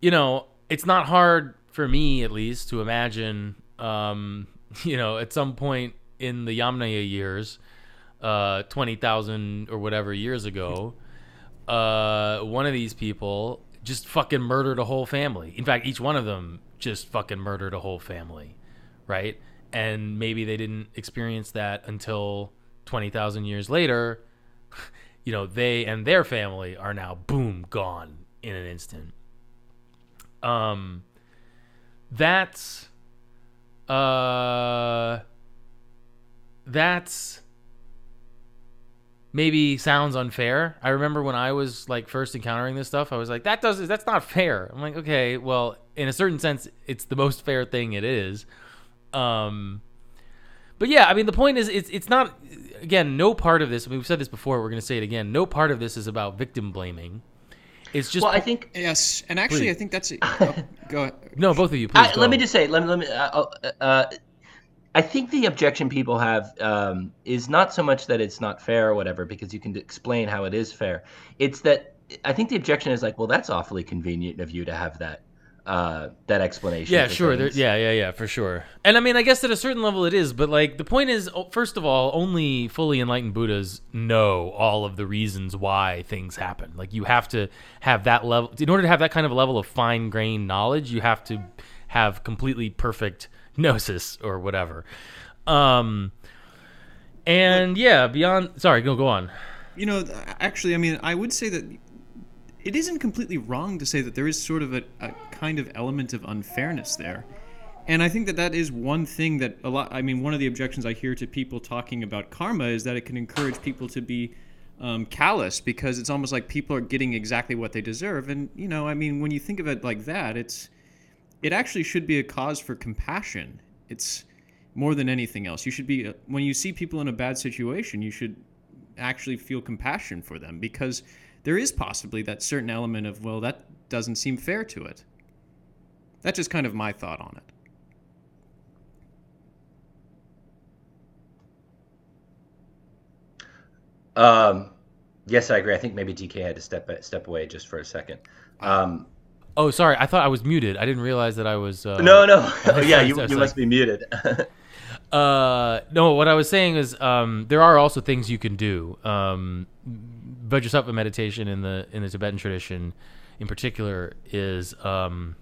You know, it's not hard for me, at least, to imagine, um, you know, at some point in the Yamnaya years, uh, twenty thousand or whatever years ago, uh, one of these people just fucking murdered a whole family. In fact, each one of them just fucking murdered a whole family, right? And maybe they didn't experience that until 20,000 years later. You know, they and their family are now boom gone in an instant. Um that's uh that's maybe sounds unfair. I remember when I was like first encountering this stuff, I was like, that does that's not fair. I'm like, okay, well, in a certain sense, it's the most fair thing it is. Um, but yeah, I mean, the point is, it's it's not. Again, no part of this. I mean, we've said this before. We're going to say it again. No part of this is about victim blaming. It's just well, I think Yes, and actually, Please. I think that's. Oh, go ahead. no, both of you. Please I, go. let me just say, let me, let me. Uh, uh, uh, I think the objection people have um, is not so much that it's not fair or whatever, because you can explain how it is fair. It's that I think the objection is like, well, that's awfully convenient of you to have that uh, that explanation. Yeah, sure. There, yeah, yeah, yeah, for sure. And I mean, I guess at a certain level it is, but like the point is, oh, first of all, only fully enlightened Buddhas know all of the reasons why things happen. Like you have to have that level in order to have that kind of a level of fine grained knowledge. You have to have completely perfect gnosis or whatever. Um, and yeah, beyond. Sorry, go go on. You know, actually, I mean, I would say that it isn't completely wrong to say that there is sort of a, a kind of element of unfairness there. And I think that that is one thing that a lot, I mean, one of the objections I hear to people talking about karma is that it can encourage people to be um, callous because it's almost like people are getting exactly what they deserve. And, you know, I mean, when you think of it like that, it's, it actually should be a cause for compassion. It's more than anything else. You should be, uh, when you see people in a bad situation, you should actually feel compassion for them because there is possibly that certain element of, well, that doesn't seem fair to it. That's just kind of my thought on it. Um, yes, I agree. I think maybe DK had to step step away just for a second. Um, Oh, sorry. I thought I was muted. I didn't realize that I was. Uh, no, no. I yeah, you, you like- must be muted. Uh, no, what I was saying is, um, there are also things you can do. Um, Vajrasattva meditation in the in the Tibetan tradition, in particular, is um,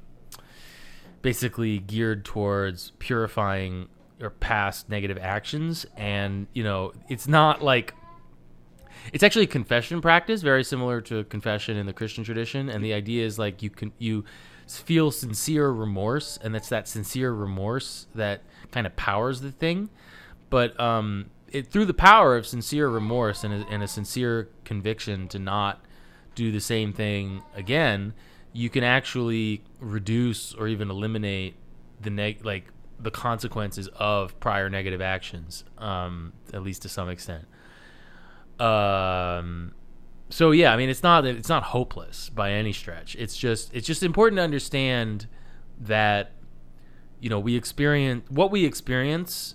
basically geared towards purifying your past negative actions, and you know, it's not like it's actually a confession practice, very similar to confession in the Christian tradition. And the idea is like you can you feel sincere remorse, and it's that sincere remorse that kind of powers the thing. But um, it through the power of sincere remorse and a, and a sincere conviction to not do the same thing again, you can actually reduce or even eliminate the neg like the consequences of prior negative actions, um, at least to some extent. Um, so yeah, I mean, it's not it's not hopeless by any stretch. It's just it's just important to understand that you know we experience what we experience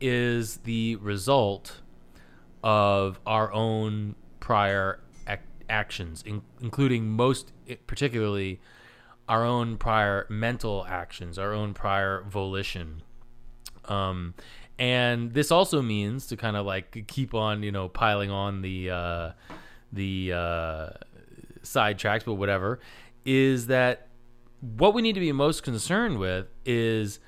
is the result of our own prior ac- actions, in- including most particularly our own prior mental actions, our own prior volition. Um, and this also means to kind of like keep on, you know, piling on the uh, the uh, side tracks, but whatever, is that what we need to be most concerned with is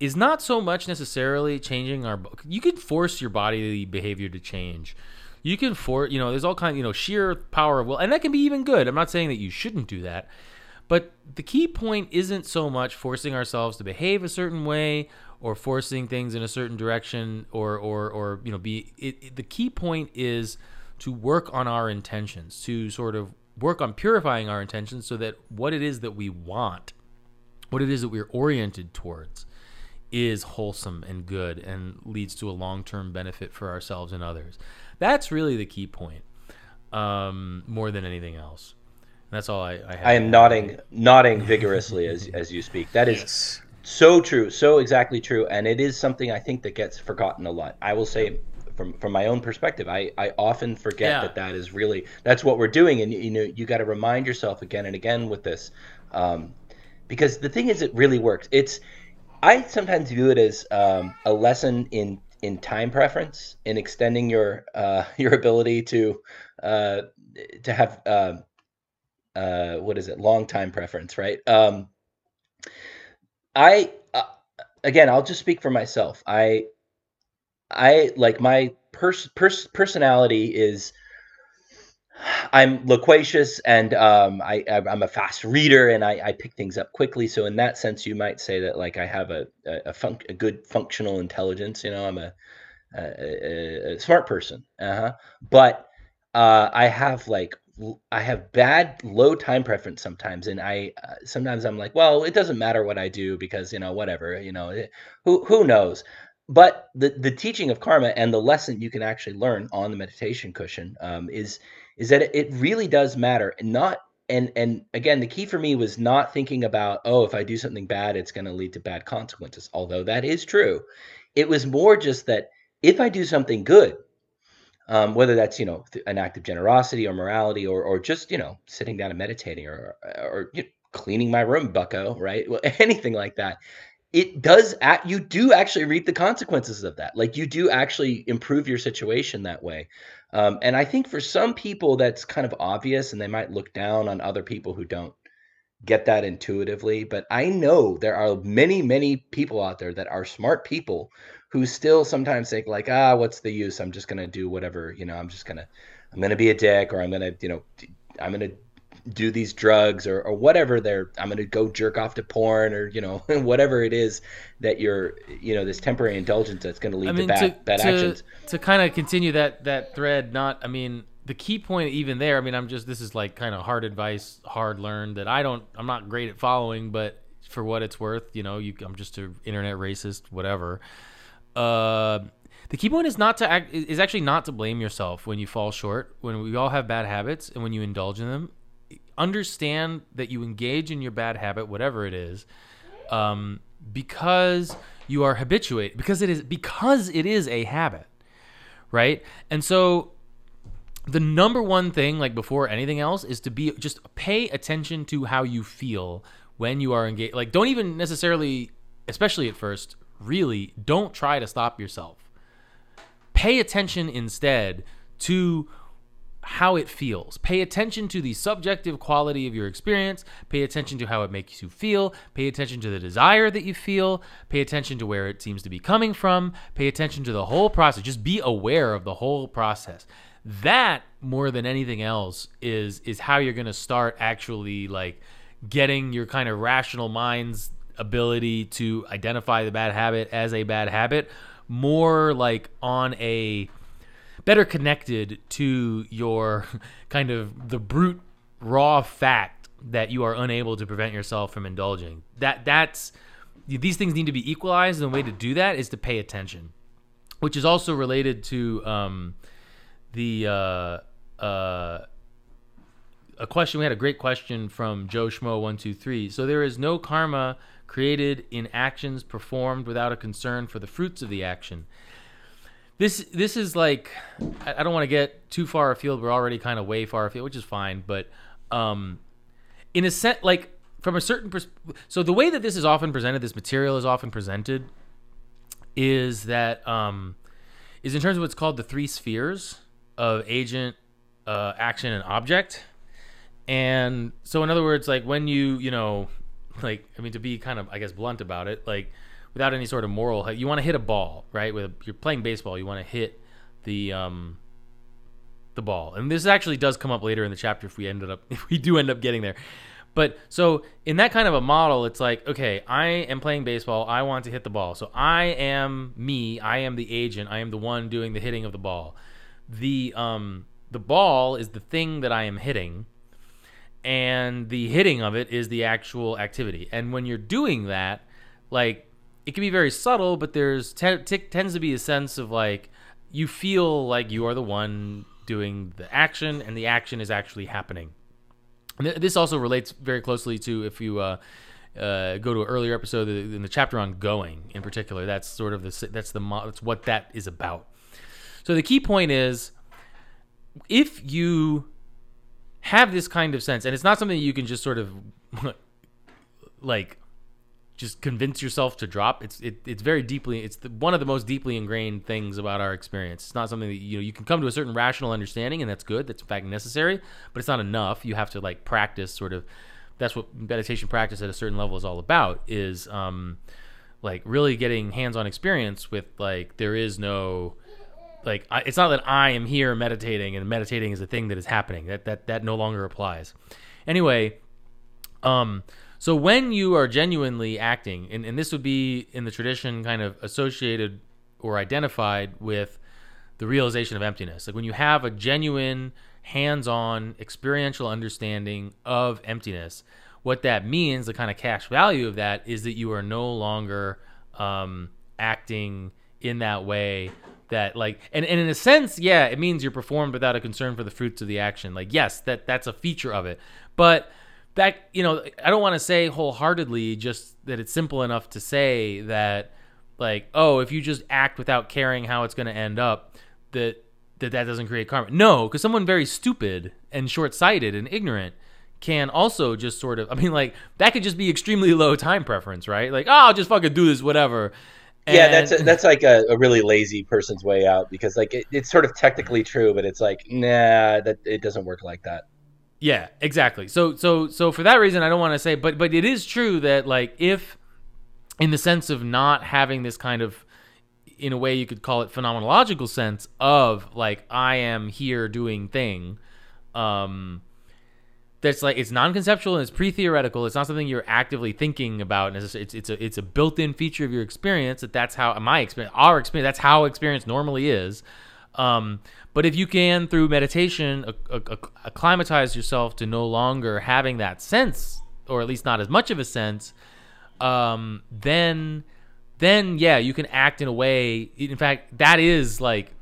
is not so much necessarily changing our you can force your body behavior to change. You can force, you know there's all kind you know sheer power of will and that can be even good. I'm not saying that you shouldn't do that but the key point isn't so much forcing ourselves to behave a certain way or forcing things in a certain direction or or or you know be it, it, the key point is to work on our intentions to sort of work on purifying our intentions so that what it is that we want what it is that we're oriented towards is wholesome and good and leads to a long-term benefit for ourselves and others that's really the key point um, more than anything else that's all I, I have. I am nodding, nodding vigorously as as you speak. That is yes. so true, so exactly true, and it is something I think that gets forgotten a lot. I will say, from from my own perspective, I I often forget yeah. that that is really that's what we're doing, and you know you got to remind yourself again and again with this, um, because the thing is, it really works. It's I sometimes view it as um, a lesson in in time preference, in extending your uh, your ability to uh, to have. Uh, uh, what is it long time preference right um, i uh, again i'll just speak for myself i i like my pers- pers- personality is i'm loquacious and um, I, i'm a fast reader and I, I pick things up quickly so in that sense you might say that like i have a a, a, fun- a good functional intelligence you know i'm a, a, a smart person uh-huh. but uh, i have like I have bad low time preference sometimes, and I uh, sometimes I'm like, well, it doesn't matter what I do because you know whatever you know it, who who knows. But the the teaching of karma and the lesson you can actually learn on the meditation cushion um, is is that it, really does matter, and not and and again the key for me was not thinking about oh if I do something bad it's going to lead to bad consequences. Although that is true, it was more just that if I do something good um, whether that's you know an act of generosity or morality or or just you know sitting down and meditating or or you know, cleaning my room, Bucko, right? Well, anything like that. It does act. You do actually reap the consequences of that. Like you do actually improve your situation that way. Um, and I think for some people that's kind of obvious, and they might look down on other people who don't get that intuitively. But I know there are many, many people out there that are smart people who still sometimes think like, ah, what's the use? I'm just gonna do whatever, you know, I'm just gonna I'm gonna be a dick or I'm gonna, you know, I'm gonna do these drugs or, or whatever they're I'm gonna go jerk off to porn or, you know, whatever it is that you're you know, this temporary indulgence that's gonna lead I mean, to bad to, bad to, actions. To kind of continue that that thread, not I mean the key point even there, I mean, I'm just this is like kind of hard advice, hard learned that I don't I'm not great at following, but for what it's worth, you know, you I'm just an internet racist, whatever. Uh, the key point is not to act, is actually not to blame yourself when you fall short. When we all have bad habits, and when you indulge in them, understand that you engage in your bad habit, whatever it is, um, because you are habituated. Because it is because it is a habit, right? And so the number one thing like before anything else is to be just pay attention to how you feel when you are engaged like don't even necessarily especially at first really don't try to stop yourself. Pay attention instead to how it feels. Pay attention to the subjective quality of your experience. Pay attention to how it makes you feel. Pay attention to the desire that you feel. Pay attention to where it seems to be coming from. Pay attention to the whole process. Just be aware of the whole process. That more than anything else is is how you're going to start actually like getting your kind of rational minds ability to identify the bad habit as a bad habit more like on a better connected to your kind of the brute raw fact that you are unable to prevent yourself from indulging that that's these things need to be equalized and the way to do that is to pay attention which is also related to um, the uh, uh, a question we had a great question from joe schmo 123 so there is no karma created in actions performed without a concern for the fruits of the action. This this is like I, I don't want to get too far afield. We're already kind of way far afield, which is fine. But um, in a sense, like from a certain pers- so the way that this is often presented, this material is often presented, is that um, is in terms of what's called the three spheres of agent, uh, action, and object. And so, in other words, like when you you know, like I mean, to be kind of I guess blunt about it, like without any sort of moral. You want to hit a ball, right? With a, you're playing baseball, you want to hit the um, the ball, and this actually does come up later in the chapter if we ended up if we do end up getting there. But so in that kind of a model, it's like, okay, I am playing baseball. I want to hit the ball. So I am me. I am the agent. I am the one doing the hitting of the ball. The um the ball is the thing that I am hitting, and the hitting of it is the actual activity. And when you're doing that, like it can be very subtle, but there's t- t- tends to be a sense of like you feel like you are the one doing the action, and the action is actually happening. And th- this also relates very closely to if you uh, uh, go to an earlier episode in the chapter on going, in particular. That's sort of the that's the that's what that is about. So the key point is, if you have this kind of sense, and it's not something you can just sort of like just convince yourself to drop. It's it, it's very deeply. It's the, one of the most deeply ingrained things about our experience. It's not something that you know you can come to a certain rational understanding, and that's good. That's in fact necessary, but it's not enough. You have to like practice. Sort of. That's what meditation practice at a certain level is all about. Is um, like really getting hands-on experience with like there is no like I, it's not that I am here meditating and meditating is a thing that is happening. That that that no longer applies. Anyway, um so when you are genuinely acting, and, and this would be in the tradition kind of associated or identified with the realization of emptiness, like when you have a genuine, hands on, experiential understanding of emptiness, what that means, the kind of cash value of that, is that you are no longer um, acting in that way that like and, and in a sense yeah it means you're performed without a concern for the fruits of the action. Like yes that that's a feature of it. But that you know i don't want to say wholeheartedly just that it's simple enough to say that like oh if you just act without caring how it's going to end up that that that doesn't create karma. No because someone very stupid and short-sighted and ignorant can also just sort of i mean like that could just be extremely low time preference right? Like oh i'll just fucking do this whatever. And... yeah that's a, that's like a, a, really lazy person's way out because like it, it's sort of technically true but it's like nah that it doesn't work like that yeah, exactly. So so so for that reason I don't want to say but but it is true that like if in the sense of not having this kind of in a way you could call it phenomenological sense of like I am here doing thing um that's like it's non-conceptual and it's pre-theoretical it's not something you're actively thinking about it's it's, it's a it's a built-in feature of your experience that that's how my experience our experience that's how experience normally is um but if you can, through meditation, acclimatize yourself to no longer having that sense, or at least not as much of a sense, um, then, then yeah, you can act in a way. In fact, that is like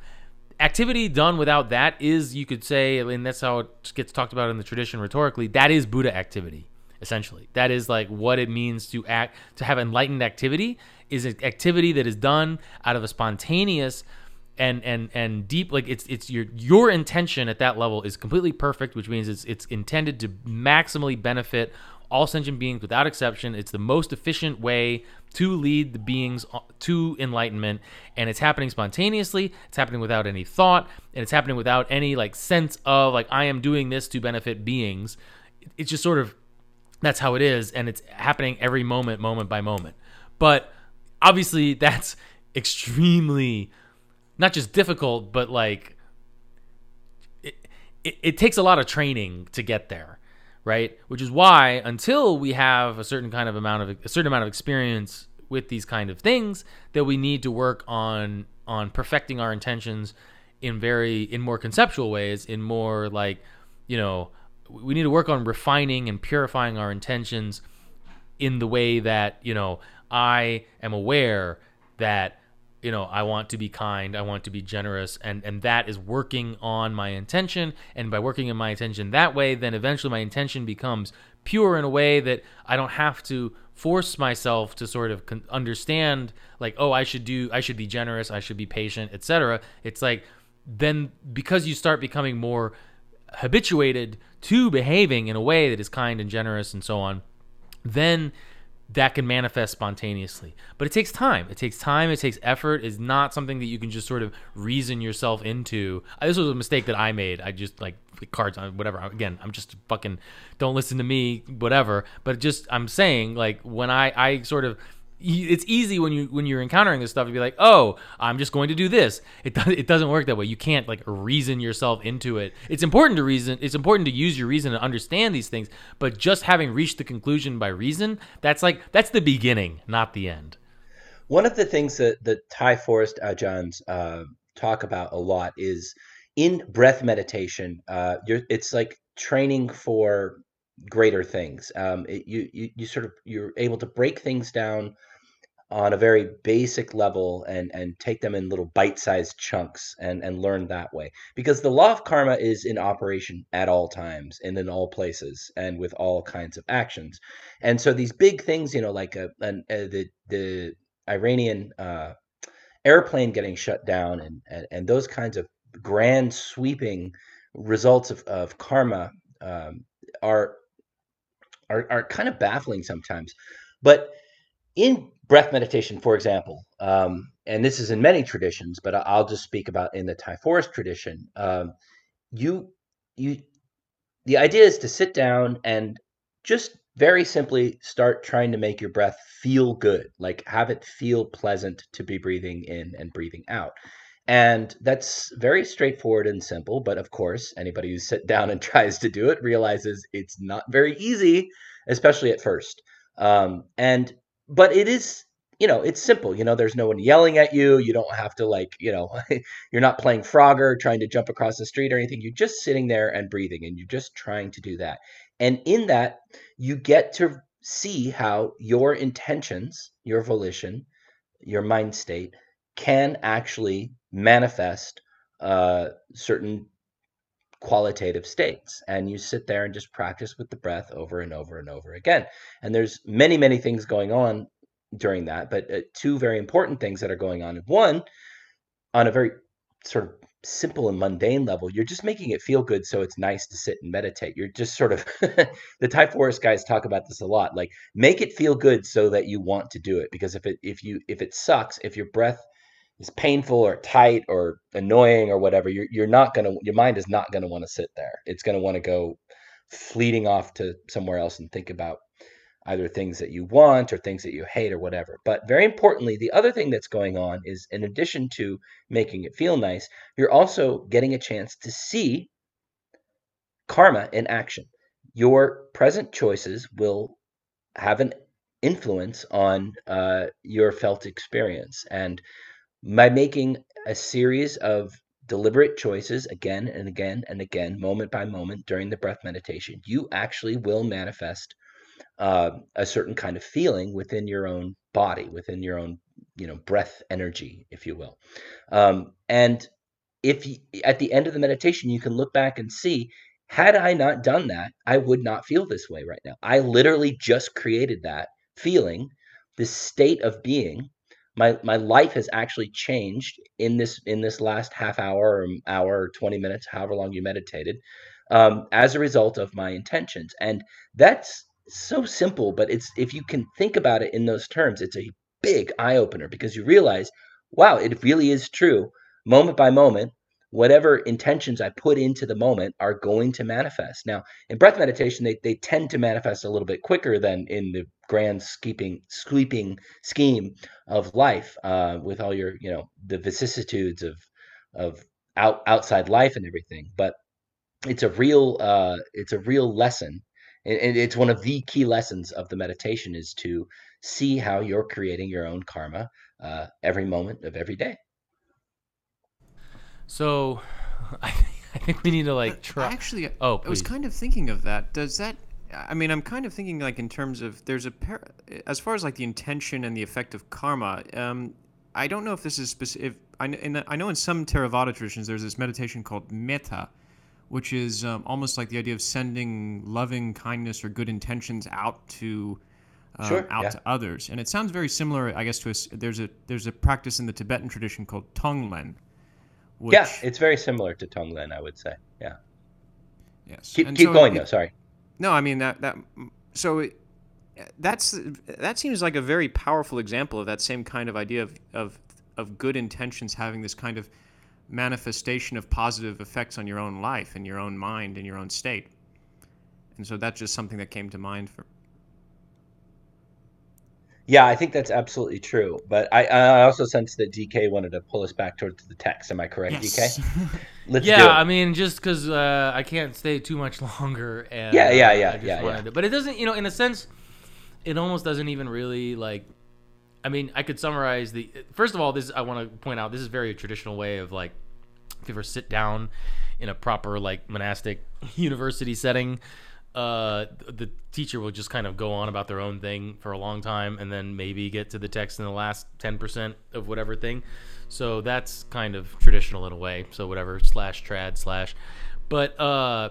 activity done without that is, you could say, and that's how it gets talked about in the tradition rhetorically. That is Buddha activity, essentially. That is like what it means to act, to have enlightened activity. Is an activity that is done out of a spontaneous and and and deep like it's it's your your intention at that level is completely perfect which means it's it's intended to maximally benefit all sentient beings without exception. It's the most efficient way to lead the beings uh, to enlightenment and it's happening spontaneously. It's happening without any thought and it's happening without any like sense of like i am doing this to benefit beings. It's just sort of that's how it is and it's happening every moment moment by moment. But obviously that's extremely not just difficult, but like it, it, it takes a lot of training to get there, right? Which is why until we have a certain kind of amount of a certain amount of experience with these kind of things, that we need to work on on perfecting our intentions in very in more conceptual ways, in more like you know we need to work on refining and purifying our intentions in the way that you know I am aware that you know i want to be kind i want to be generous and and that is working on my intention and by working in my intention that way then eventually my intention becomes pure in a way that i don't have to force myself to sort of con- understand like oh i should do i should be generous i should be patient etc it's like then because you start becoming more habituated to behaving in a way that is kind and generous and so on then that can manifest spontaneously. But it takes time. It takes time. It takes effort. It's not something that you can just sort of reason yourself into. Uh, this was a mistake that I made. I just like cards on whatever. Again, I'm just fucking don't listen to me, whatever. But just I'm saying like when I I sort of it's easy when you when you're encountering this stuff to be like, oh, I'm just going to do this. It does it doesn't work that way. You can't like reason yourself into it. It's important to reason. It's important to use your reason to understand these things. But just having reached the conclusion by reason, that's like that's the beginning, not the end. One of the things that the Thai forest ajahns uh, talk about a lot is in breath meditation. Uh, it's like training for greater things. Um, it, you, you you sort of you're able to break things down on a very basic level and and take them in little bite-sized chunks and and learn that way. Because the law of karma is in operation at all times and in all places and with all kinds of actions. And so these big things you know like a, an, a, uh, the the iranian uh, airplane getting shut down and, and and those kinds of grand sweeping results of, of karma um, are are are kind of baffling sometimes. But in breath meditation, for example, um, and this is in many traditions, but I'll just speak about in the Thai forest tradition. Um, you, you, the idea is to sit down and just very simply start trying to make your breath feel good, like have it feel pleasant to be breathing in and breathing out. And that's very straightforward and simple. But of course, anybody who sits down and tries to do it realizes it's not very easy, especially at first. Um, and but it is you know it's simple you know there's no one yelling at you you don't have to like you know you're not playing frogger trying to jump across the street or anything you're just sitting there and breathing and you're just trying to do that. And in that you get to see how your intentions your volition your mind state can actually manifest uh, certain qualitative states and you sit there and just practice with the breath over and over and over again. And there's many many things going on during that but uh, two very important things that are going on. One on a very sort of simple and mundane level you're just making it feel good so it's nice to sit and meditate. You're just sort of the Thai forest guys talk about this a lot like make it feel good so that you want to do it because if it if you if it sucks if your breath is painful or tight or annoying or whatever, you're you're not gonna your mind is not gonna want to sit there. It's gonna want to go fleeting off to somewhere else and think about either things that you want or things that you hate or whatever. But very importantly, the other thing that's going on is in addition to making it feel nice, you're also getting a chance to see karma in action. Your present choices will have an influence on uh, your felt experience. And by making a series of deliberate choices again and again and again, moment by moment during the breath meditation, you actually will manifest uh, a certain kind of feeling within your own body, within your own, you know, breath energy, if you will. Um, and if you, at the end of the meditation, you can look back and see, had I not done that, I would not feel this way right now. I literally just created that feeling, this state of being my my life has actually changed in this in this last half hour or hour or 20 minutes however long you meditated um, as a result of my intentions. And that's so simple but it's if you can think about it in those terms it's a big eye opener because you realize wow it really is true moment by moment whatever intentions I put into the moment are going to manifest. Now, in breath meditation, they, they tend to manifest a little bit quicker than in the grand sweeping sweeping scheme of life uh, with all your you know the vicissitudes of of out, outside life and everything. But it's a real uh, it's a real lesson, and it's one of the key lessons of the meditation is to see how you're creating your own karma uh, every moment of every day. So, I think, I think we need to like try. Actually, oh, please. I was kind of thinking of that. Does that? I mean, I'm kind of thinking like in terms of there's a par- as far as like the intention and the effect of karma. Um, I don't know if this is specific. I, the, I know in some Theravada traditions there's this meditation called metta, which is um, almost like the idea of sending loving kindness or good intentions out to um, Sure, out yeah. to others. And it sounds very similar, I guess, to a s there's a there's a practice in the Tibetan tradition called Tonglen. Which, yeah, it's very similar to Tonglen, I would say. Yeah. yes. Keep, keep so going it- though. Sorry. No, I mean that that so it, that's that seems like a very powerful example of that same kind of idea of of of good intentions having this kind of manifestation of positive effects on your own life and your own mind and your own state. And so that's just something that came to mind for Yeah, I think that's absolutely true. But I, I also sense that DK wanted to pull us back towards the text. Am I correct, DK? Let's do yeah. I mean, just because uh, I can't stay too much longer. And, Yeah, yeah, uh, yeah, just yeah, yeah. But it doesn't, you know, in a sense, it almost doesn't even really like. I mean, I could summarize the. First of all, this I want to point out. This is very traditional way of like, if you ever sit down in a proper like monastic university setting, uh, the teacher will just kind of go on about their own thing for a long time, and then maybe get to the text in the last ten percent of whatever thing. So that's kind of traditional in a way. So whatever slash trad slash, but uh,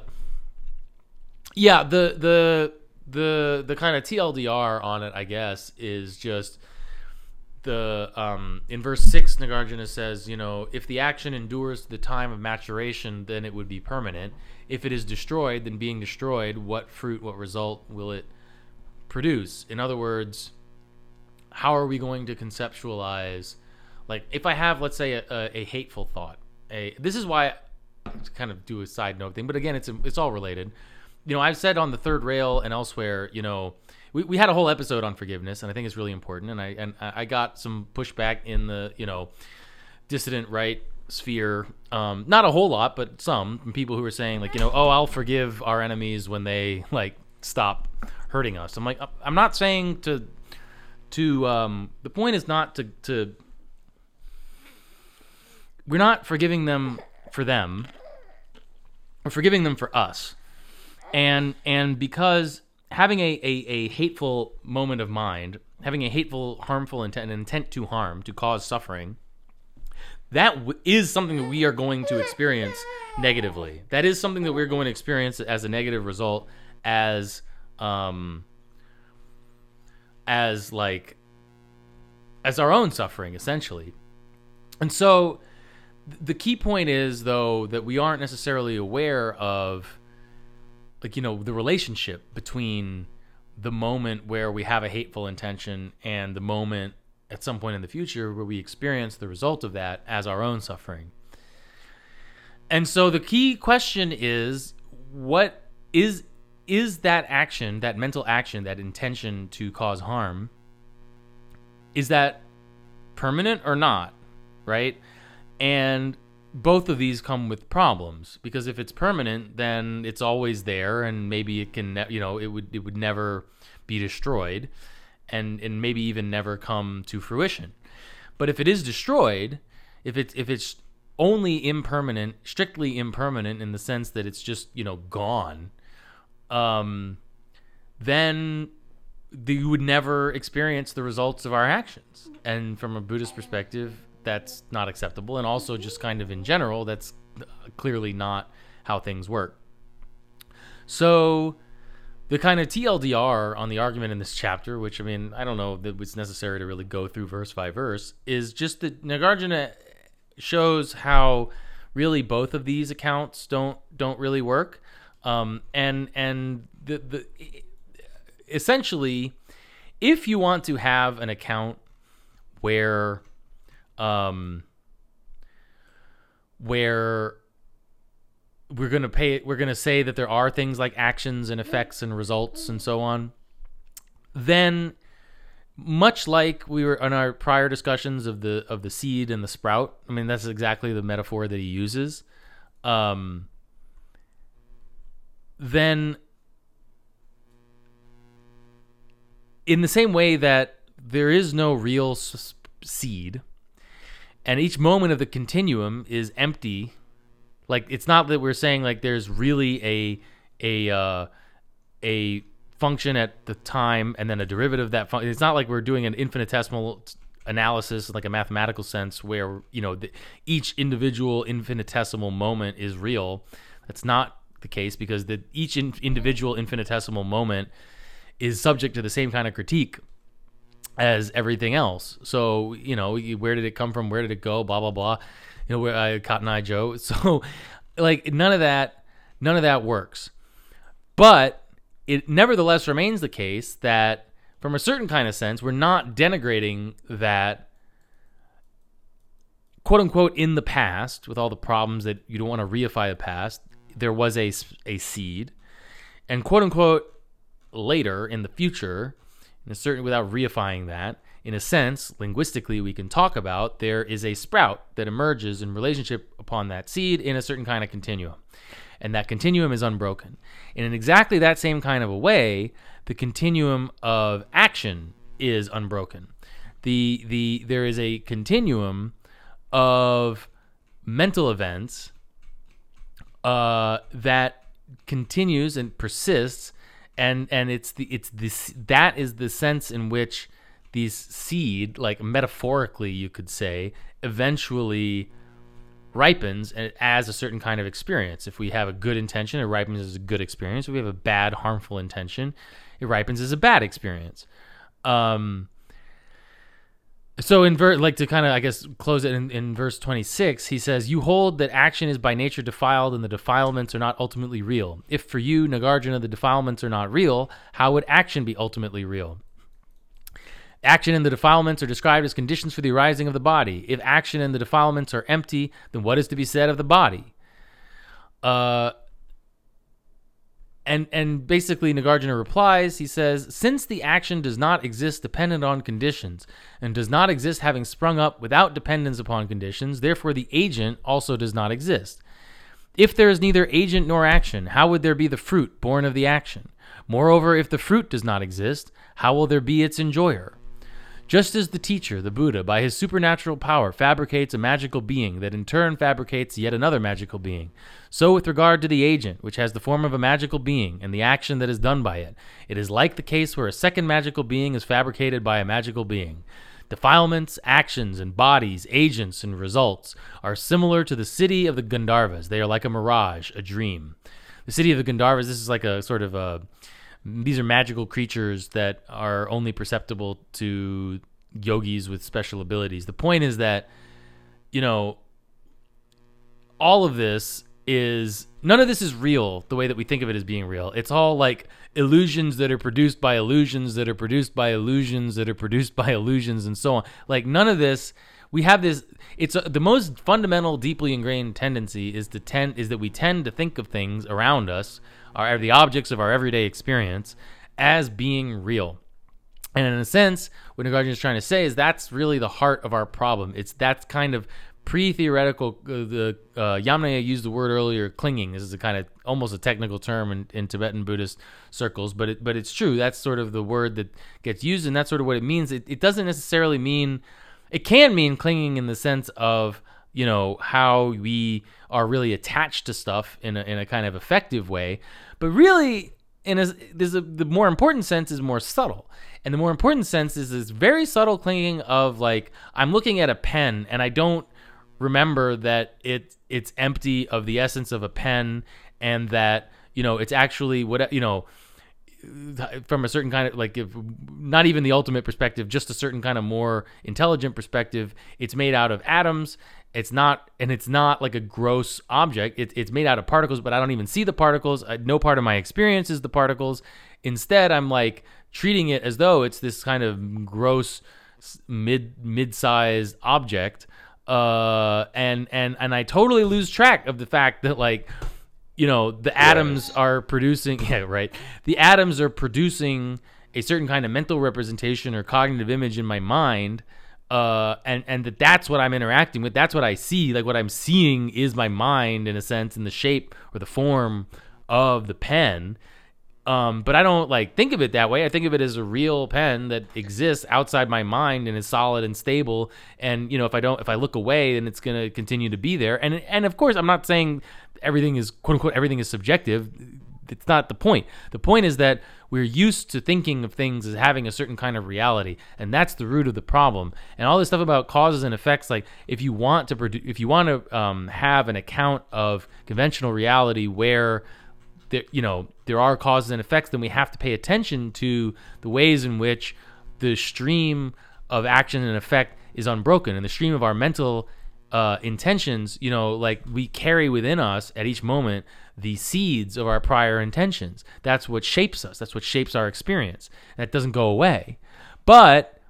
yeah, the the the the kind of TLDR on it, I guess, is just the um in verse six, Nagarjuna says, you know, if the action endures the time of maturation, then it would be permanent. If it is destroyed, then being destroyed, what fruit, what result will it produce? In other words, how are we going to conceptualize like if I have, let's say, a, a, a hateful thought, a this is why to kind of do a side note thing, but again, it's it's all related. You know, I've said on the third rail and elsewhere, you know, we, we had a whole episode on forgiveness, and I think it's really important. And I and I got some pushback in the you know dissident right sphere. Um, not a whole lot, but some people who were saying like, you know, oh, I'll forgive our enemies when they like stop hurting us. I'm like, I'm not saying to to um, the point is not to to we're not forgiving them for them we're forgiving them for us and and because having a, a, a hateful moment of mind having a hateful harmful intent an intent to harm to cause suffering that w- is something that we are going to experience negatively. That is something that we're going to experience as a negative result as um as like as our own suffering essentially. And so th- the key point is though that we aren't necessarily aware of like you know the relationship between the moment where we have a hateful intention and the moment at some point in the future where we experience the result of that as our own suffering. And so the key question is what is is that action that mental action that intention to cause harm is that permanent or not right? And both of these come with problems because if it's permanent then it's always there and maybe it can ne- you know it would it would never be destroyed and and maybe even never come to fruition. But if it is destroyed if it's if it's only impermanent strictly impermanent in the sense that it's just you know gone um then the, you would never experience the results of our actions. And from a buddhist perspective that's not acceptable and also just kind of in general that's clearly not how things work. So the kind of TLDR on the argument in this chapter, which I mean, I don't know that it's necessary to really go through verse by verse, is just that Nagarjuna shows how really both of these accounts don't don't really work, um, and and the the essentially, if you want to have an account where, um, where we're going to pay we're going to say that there are things like actions and effects and results and so on. Then much like we were in our prior discussions of the of the seed and the sprout i mean that's exactly the metaphor that he uses um then in the same way that there is no real seed and each moment of the continuum is empty like it's not that we're saying like there's really a a uh, a function at the time and then a derivative of that function. It's not like we're doing an infinitesimal analysis like a mathematical sense where you know the, each individual infinitesimal moment is real. That's not the case because the each in, individual infinitesimal moment is subject to the same kind of critique as everything else. So, you know, where did it come from? Where did it go? Blah blah blah. You know, where I caught Cotton Eye Joe. So, like none of that, none of that works. But it nevertheless remains the case that, from a certain kind of sense, we're not denigrating that. "Quote unquote," in the past, with all the problems that you don't want to reify the past, there was a a seed, and "quote unquote," later in the future, and certainly without reifying that, in a sense, linguistically, we can talk about there is a sprout that emerges in relationship upon that seed in a certain kind of continuum. And that continuum is unbroken. And in exactly that same kind of a way, the continuum of action is unbroken. The, the, there is a continuum of mental events uh, that continues and persists and and it's the it's this that is the sense in which these seed like metaphorically you could say eventually ripens and as a certain kind of experience. If we have a good intention it ripens as a good experience. If we have a bad harmful intention it ripens as a bad experience. Um so in ver- like to kind of i guess close it in, in verse 26 he says you hold that action is by nature defiled and the defilements are not ultimately real. If for you nagarjuna the defilements are not real how would action be ultimately real? Action and the defilements are described as conditions for the arising of the body. If action and the defilements are empty then what is to be said of the body? Uh and and basically Nagarjuna replies, he says, since the action does not exist dependent on conditions and does not exist having sprung up without dependence upon conditions, therefore the agent also does not exist. If there is neither agent nor action, how would there be the fruit born of the action? Moreover, if the fruit does not exist, how will there be its enjoyer? Just as the teacher, the Buddha, by his supernatural power fabricates a magical being that in turn fabricates yet another magical being, so with regard to the agent, which has the form of a magical being and the action that is done by it, it is like the case where a second magical being is fabricated by a magical being. Defilements, actions, and bodies, agents, and results are similar to the city of the Gandharvas. They are like a mirage, a dream. The city of the Gandharvas, this is like a sort of a these are magical creatures that are only perceptible to yogis with special abilities. The point is that, you know, all of this is none of this is real the way that we think of it as being real. It's all like illusions that are produced by illusions that are produced by illusions that are produced by illusions and so on. Like none of this we have this it's a, the most fundamental deeply ingrained tendency is to tend is that we tend to think of things around us are the objects of our everyday experience as being real. And in a sense, what Nagarjuna is trying to say is that's really the heart of our problem. It's that's kind of pre-theoretical. Uh, the uh, Yamnaya used the word earlier, clinging. This is a kind of almost a technical term in, in Tibetan Buddhist circles, but it, but it's true. That's sort of the word that gets used, and that's sort of what it means. It, it doesn't necessarily mean. It can mean clinging in the sense of you know how we are really attached to stuff in a, in a kind of effective way. But really in a, there's a the more important sense is more subtle. And the more important sense is this very subtle clinging of like i'm looking at a pen and i don't remember that it it's empty of the essence of a pen and that you know it's actually what you know from a certain kind of like if not even the ultimate perspective just a certain kind of more intelligent perspective it's made out of atoms. It's not and it's not like a gross object. It, it's made out of particles but i don't even see the particles. Uh, no part of my experience is the particles. Instead i'm like treating it as though it's this kind of gross mid mid-sized object. Uh and and and i totally lose track of the fact that like you know the atoms yes. are producing yeah right the atoms are producing a certain kind of mental representation or cognitive image in my mind uh, and and that that's what I'm interacting with. That's what I see. Like what I'm seeing is my mind in a sense, in the shape or the form of the pen. Um, but I don't like think of it that way. I think of it as a real pen that exists outside my mind and is solid and stable. And you know, if I don't, if I look away, then it's gonna continue to be there. And and of course, I'm not saying everything is quote unquote everything is subjective. It's not the point. The point is that we're used to thinking of things as having a certain kind of reality, and that's the root of the problem. And all this stuff about causes and effects, like if you want to produce, if you want to um, have an account of conventional reality where there, you know, there are causes and effects, then we have to pay attention to the ways in which the stream of action and effect is unbroken, and the stream of our mental uh, intentions. You know, like we carry within us at each moment the seeds of our prior intentions. That's what shapes us. That's what shapes our experience. That doesn't go away, but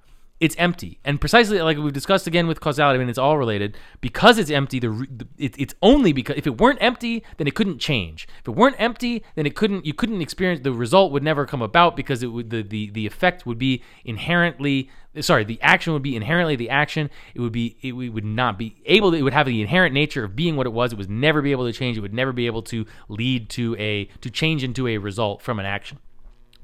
it's empty. And precisely like we've discussed again with causality, I mean, it's all related. Because it's empty, the, the it, it's only because if it weren't empty, then it couldn't change. If it weren't empty, then it couldn't you couldn't experience the result would never come about because it would the the, the effect would be inherently sorry the action would be inherently the action it would be it we would not be able to it would have the inherent nature of being what it was it would never be able to change it would never be able to lead to a to change into a result from an action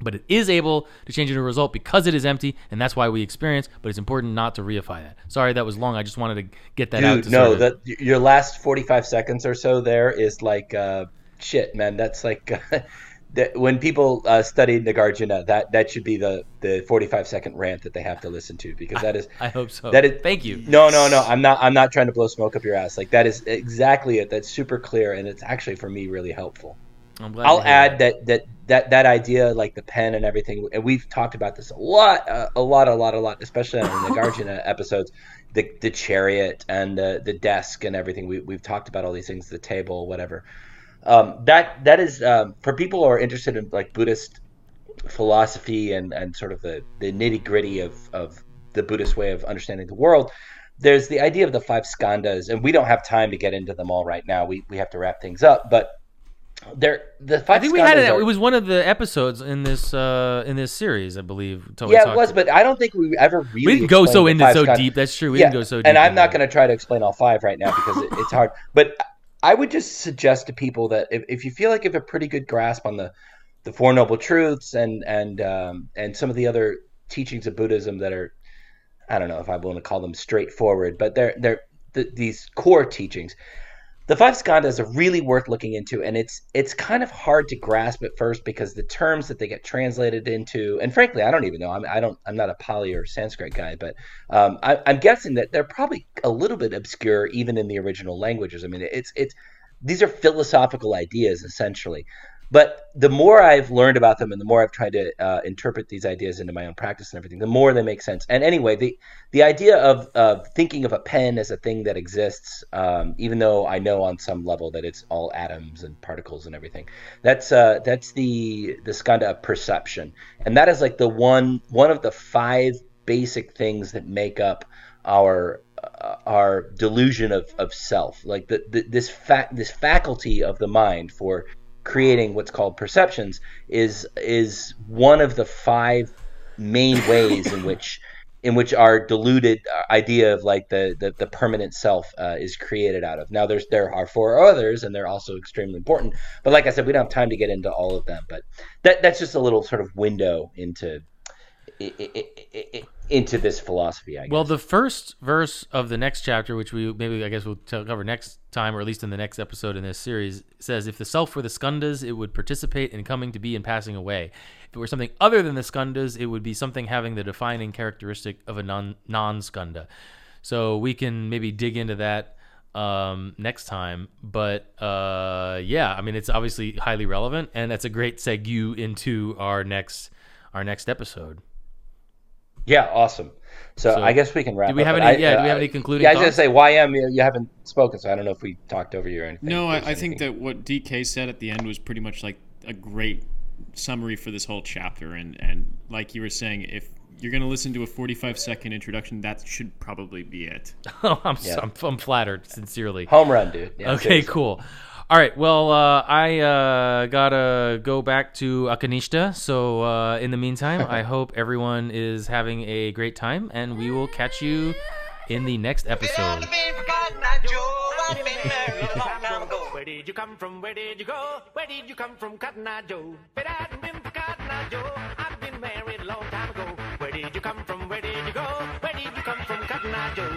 but it is able to change into a result because it is empty, and that's why we experience. But it's important not to reify that. Sorry, that was long. I just wanted to get that Dude, out. To no, of, that your last forty-five seconds or so there is like uh, shit, man. That's like that when people uh, study Nagarjuna, that that should be the the forty-five second rant that they have to listen to because that is. I hope so. That is. Thank you. No, no, no. I'm not. I'm not trying to blow smoke up your ass. Like that is exactly it. That's super clear, and it's actually for me really helpful. I'm glad I'll to hear add that that that that idea, like the pen and everything, and we've talked about this a lot, uh, a lot, a lot, a lot, especially in the Nagarjuna episodes. The the chariot and the the desk and everything. We we've talked about all these things, the table, whatever. Um, that that is um, for people who are interested in like Buddhist philosophy and and sort of the the nitty gritty of of the Buddhist way of understanding the world. There's the idea of the five skandhas, and we don't have time to get into them all right now. We we have to wrap things up, but there the I think we had it. are- It was one of the episodes in this uh, in this series, I believe. yeah, it was, but I don't think we ever really. we didn't go so into so deep. That's true. We yeah, didn't go so deep. and I'm not going to try to explain all five right now because it, it's hard. But I would just suggest to people that if, if you feel like you have a pretty good grasp on the the Four Noble Truths and and um, and some of the other teachings of Buddhism that are, I don't know if I want to call them straightforward, but they're they're th- these core teachings. The five skandhas are really worth looking into, and it's it's kind of hard to grasp at first because the terms that they get translated into, and frankly, I don't even know. I'm I don't I'm not a Pali or Sanskrit guy, but um, I, I'm guessing that they're probably a little bit obscure even in the original languages. I mean, it's it's these are philosophical ideas essentially. But the more I've learned about them, and the more I've tried to uh, interpret these ideas into my own practice and everything, the more they make sense. And anyway, the the idea of of thinking of a pen as a thing that exists, um, even though I know on some level that it's all atoms and particles and everything, that's uh, that's the the skandha of perception, and that is like the one one of the five basic things that make up our uh, our delusion of, of self like the, the this fact this faculty of the mind for creating what's called perceptions is is one of the five main ways in which in which our deluded idea of like the the, the permanent self uh, is created out of. Now there's there are four others and they're also extremely important but like i said we don't have time to get into all of them but that that's just a little sort of window into i- i- i- i- into this philosophy i guess Well, the first verse of the next chapter, which we maybe I guess we'll cover next time, or at least in the next episode in this series, says, "If the self were the skandhas, it would participate in coming to be and passing away. If it were something other than the skandhas, it would be something having the defining characteristic of a non non skandha." So we can maybe dig into that um, next time. But uh, yeah, I mean, it's obviously highly relevant, and that's a great segue into our next our next episode. Yeah, awesome. So, So, I guess we can wrap. do we have but any- I- yeah, do we uh, have any concluding Yeah, I was thoughts? gonna say YM. You, you haven't spoken, so I don't know if we talked over you or anything. No, I, I think that what DK said at the end was pretty much like a great summary for this whole chapter. And, and like you were saying, if you're going to listen to a 45 second introduction, that should probably be it. Oh, I'm, Yeah. so, I'm I'm flattered, sincerely. home run, dude. Yeah, okay, seriously. cool. All right. Well, uh, I uh, gotta go back to Akanishta. So uh, in the meantime, I hope everyone is having a great time, and we will catch you in the next episode. Where did you come from? Where did you go? Where did you come from, Joe? I've been married a long time ago. Where did you come from? Where did you go? Where did you come from, Joe?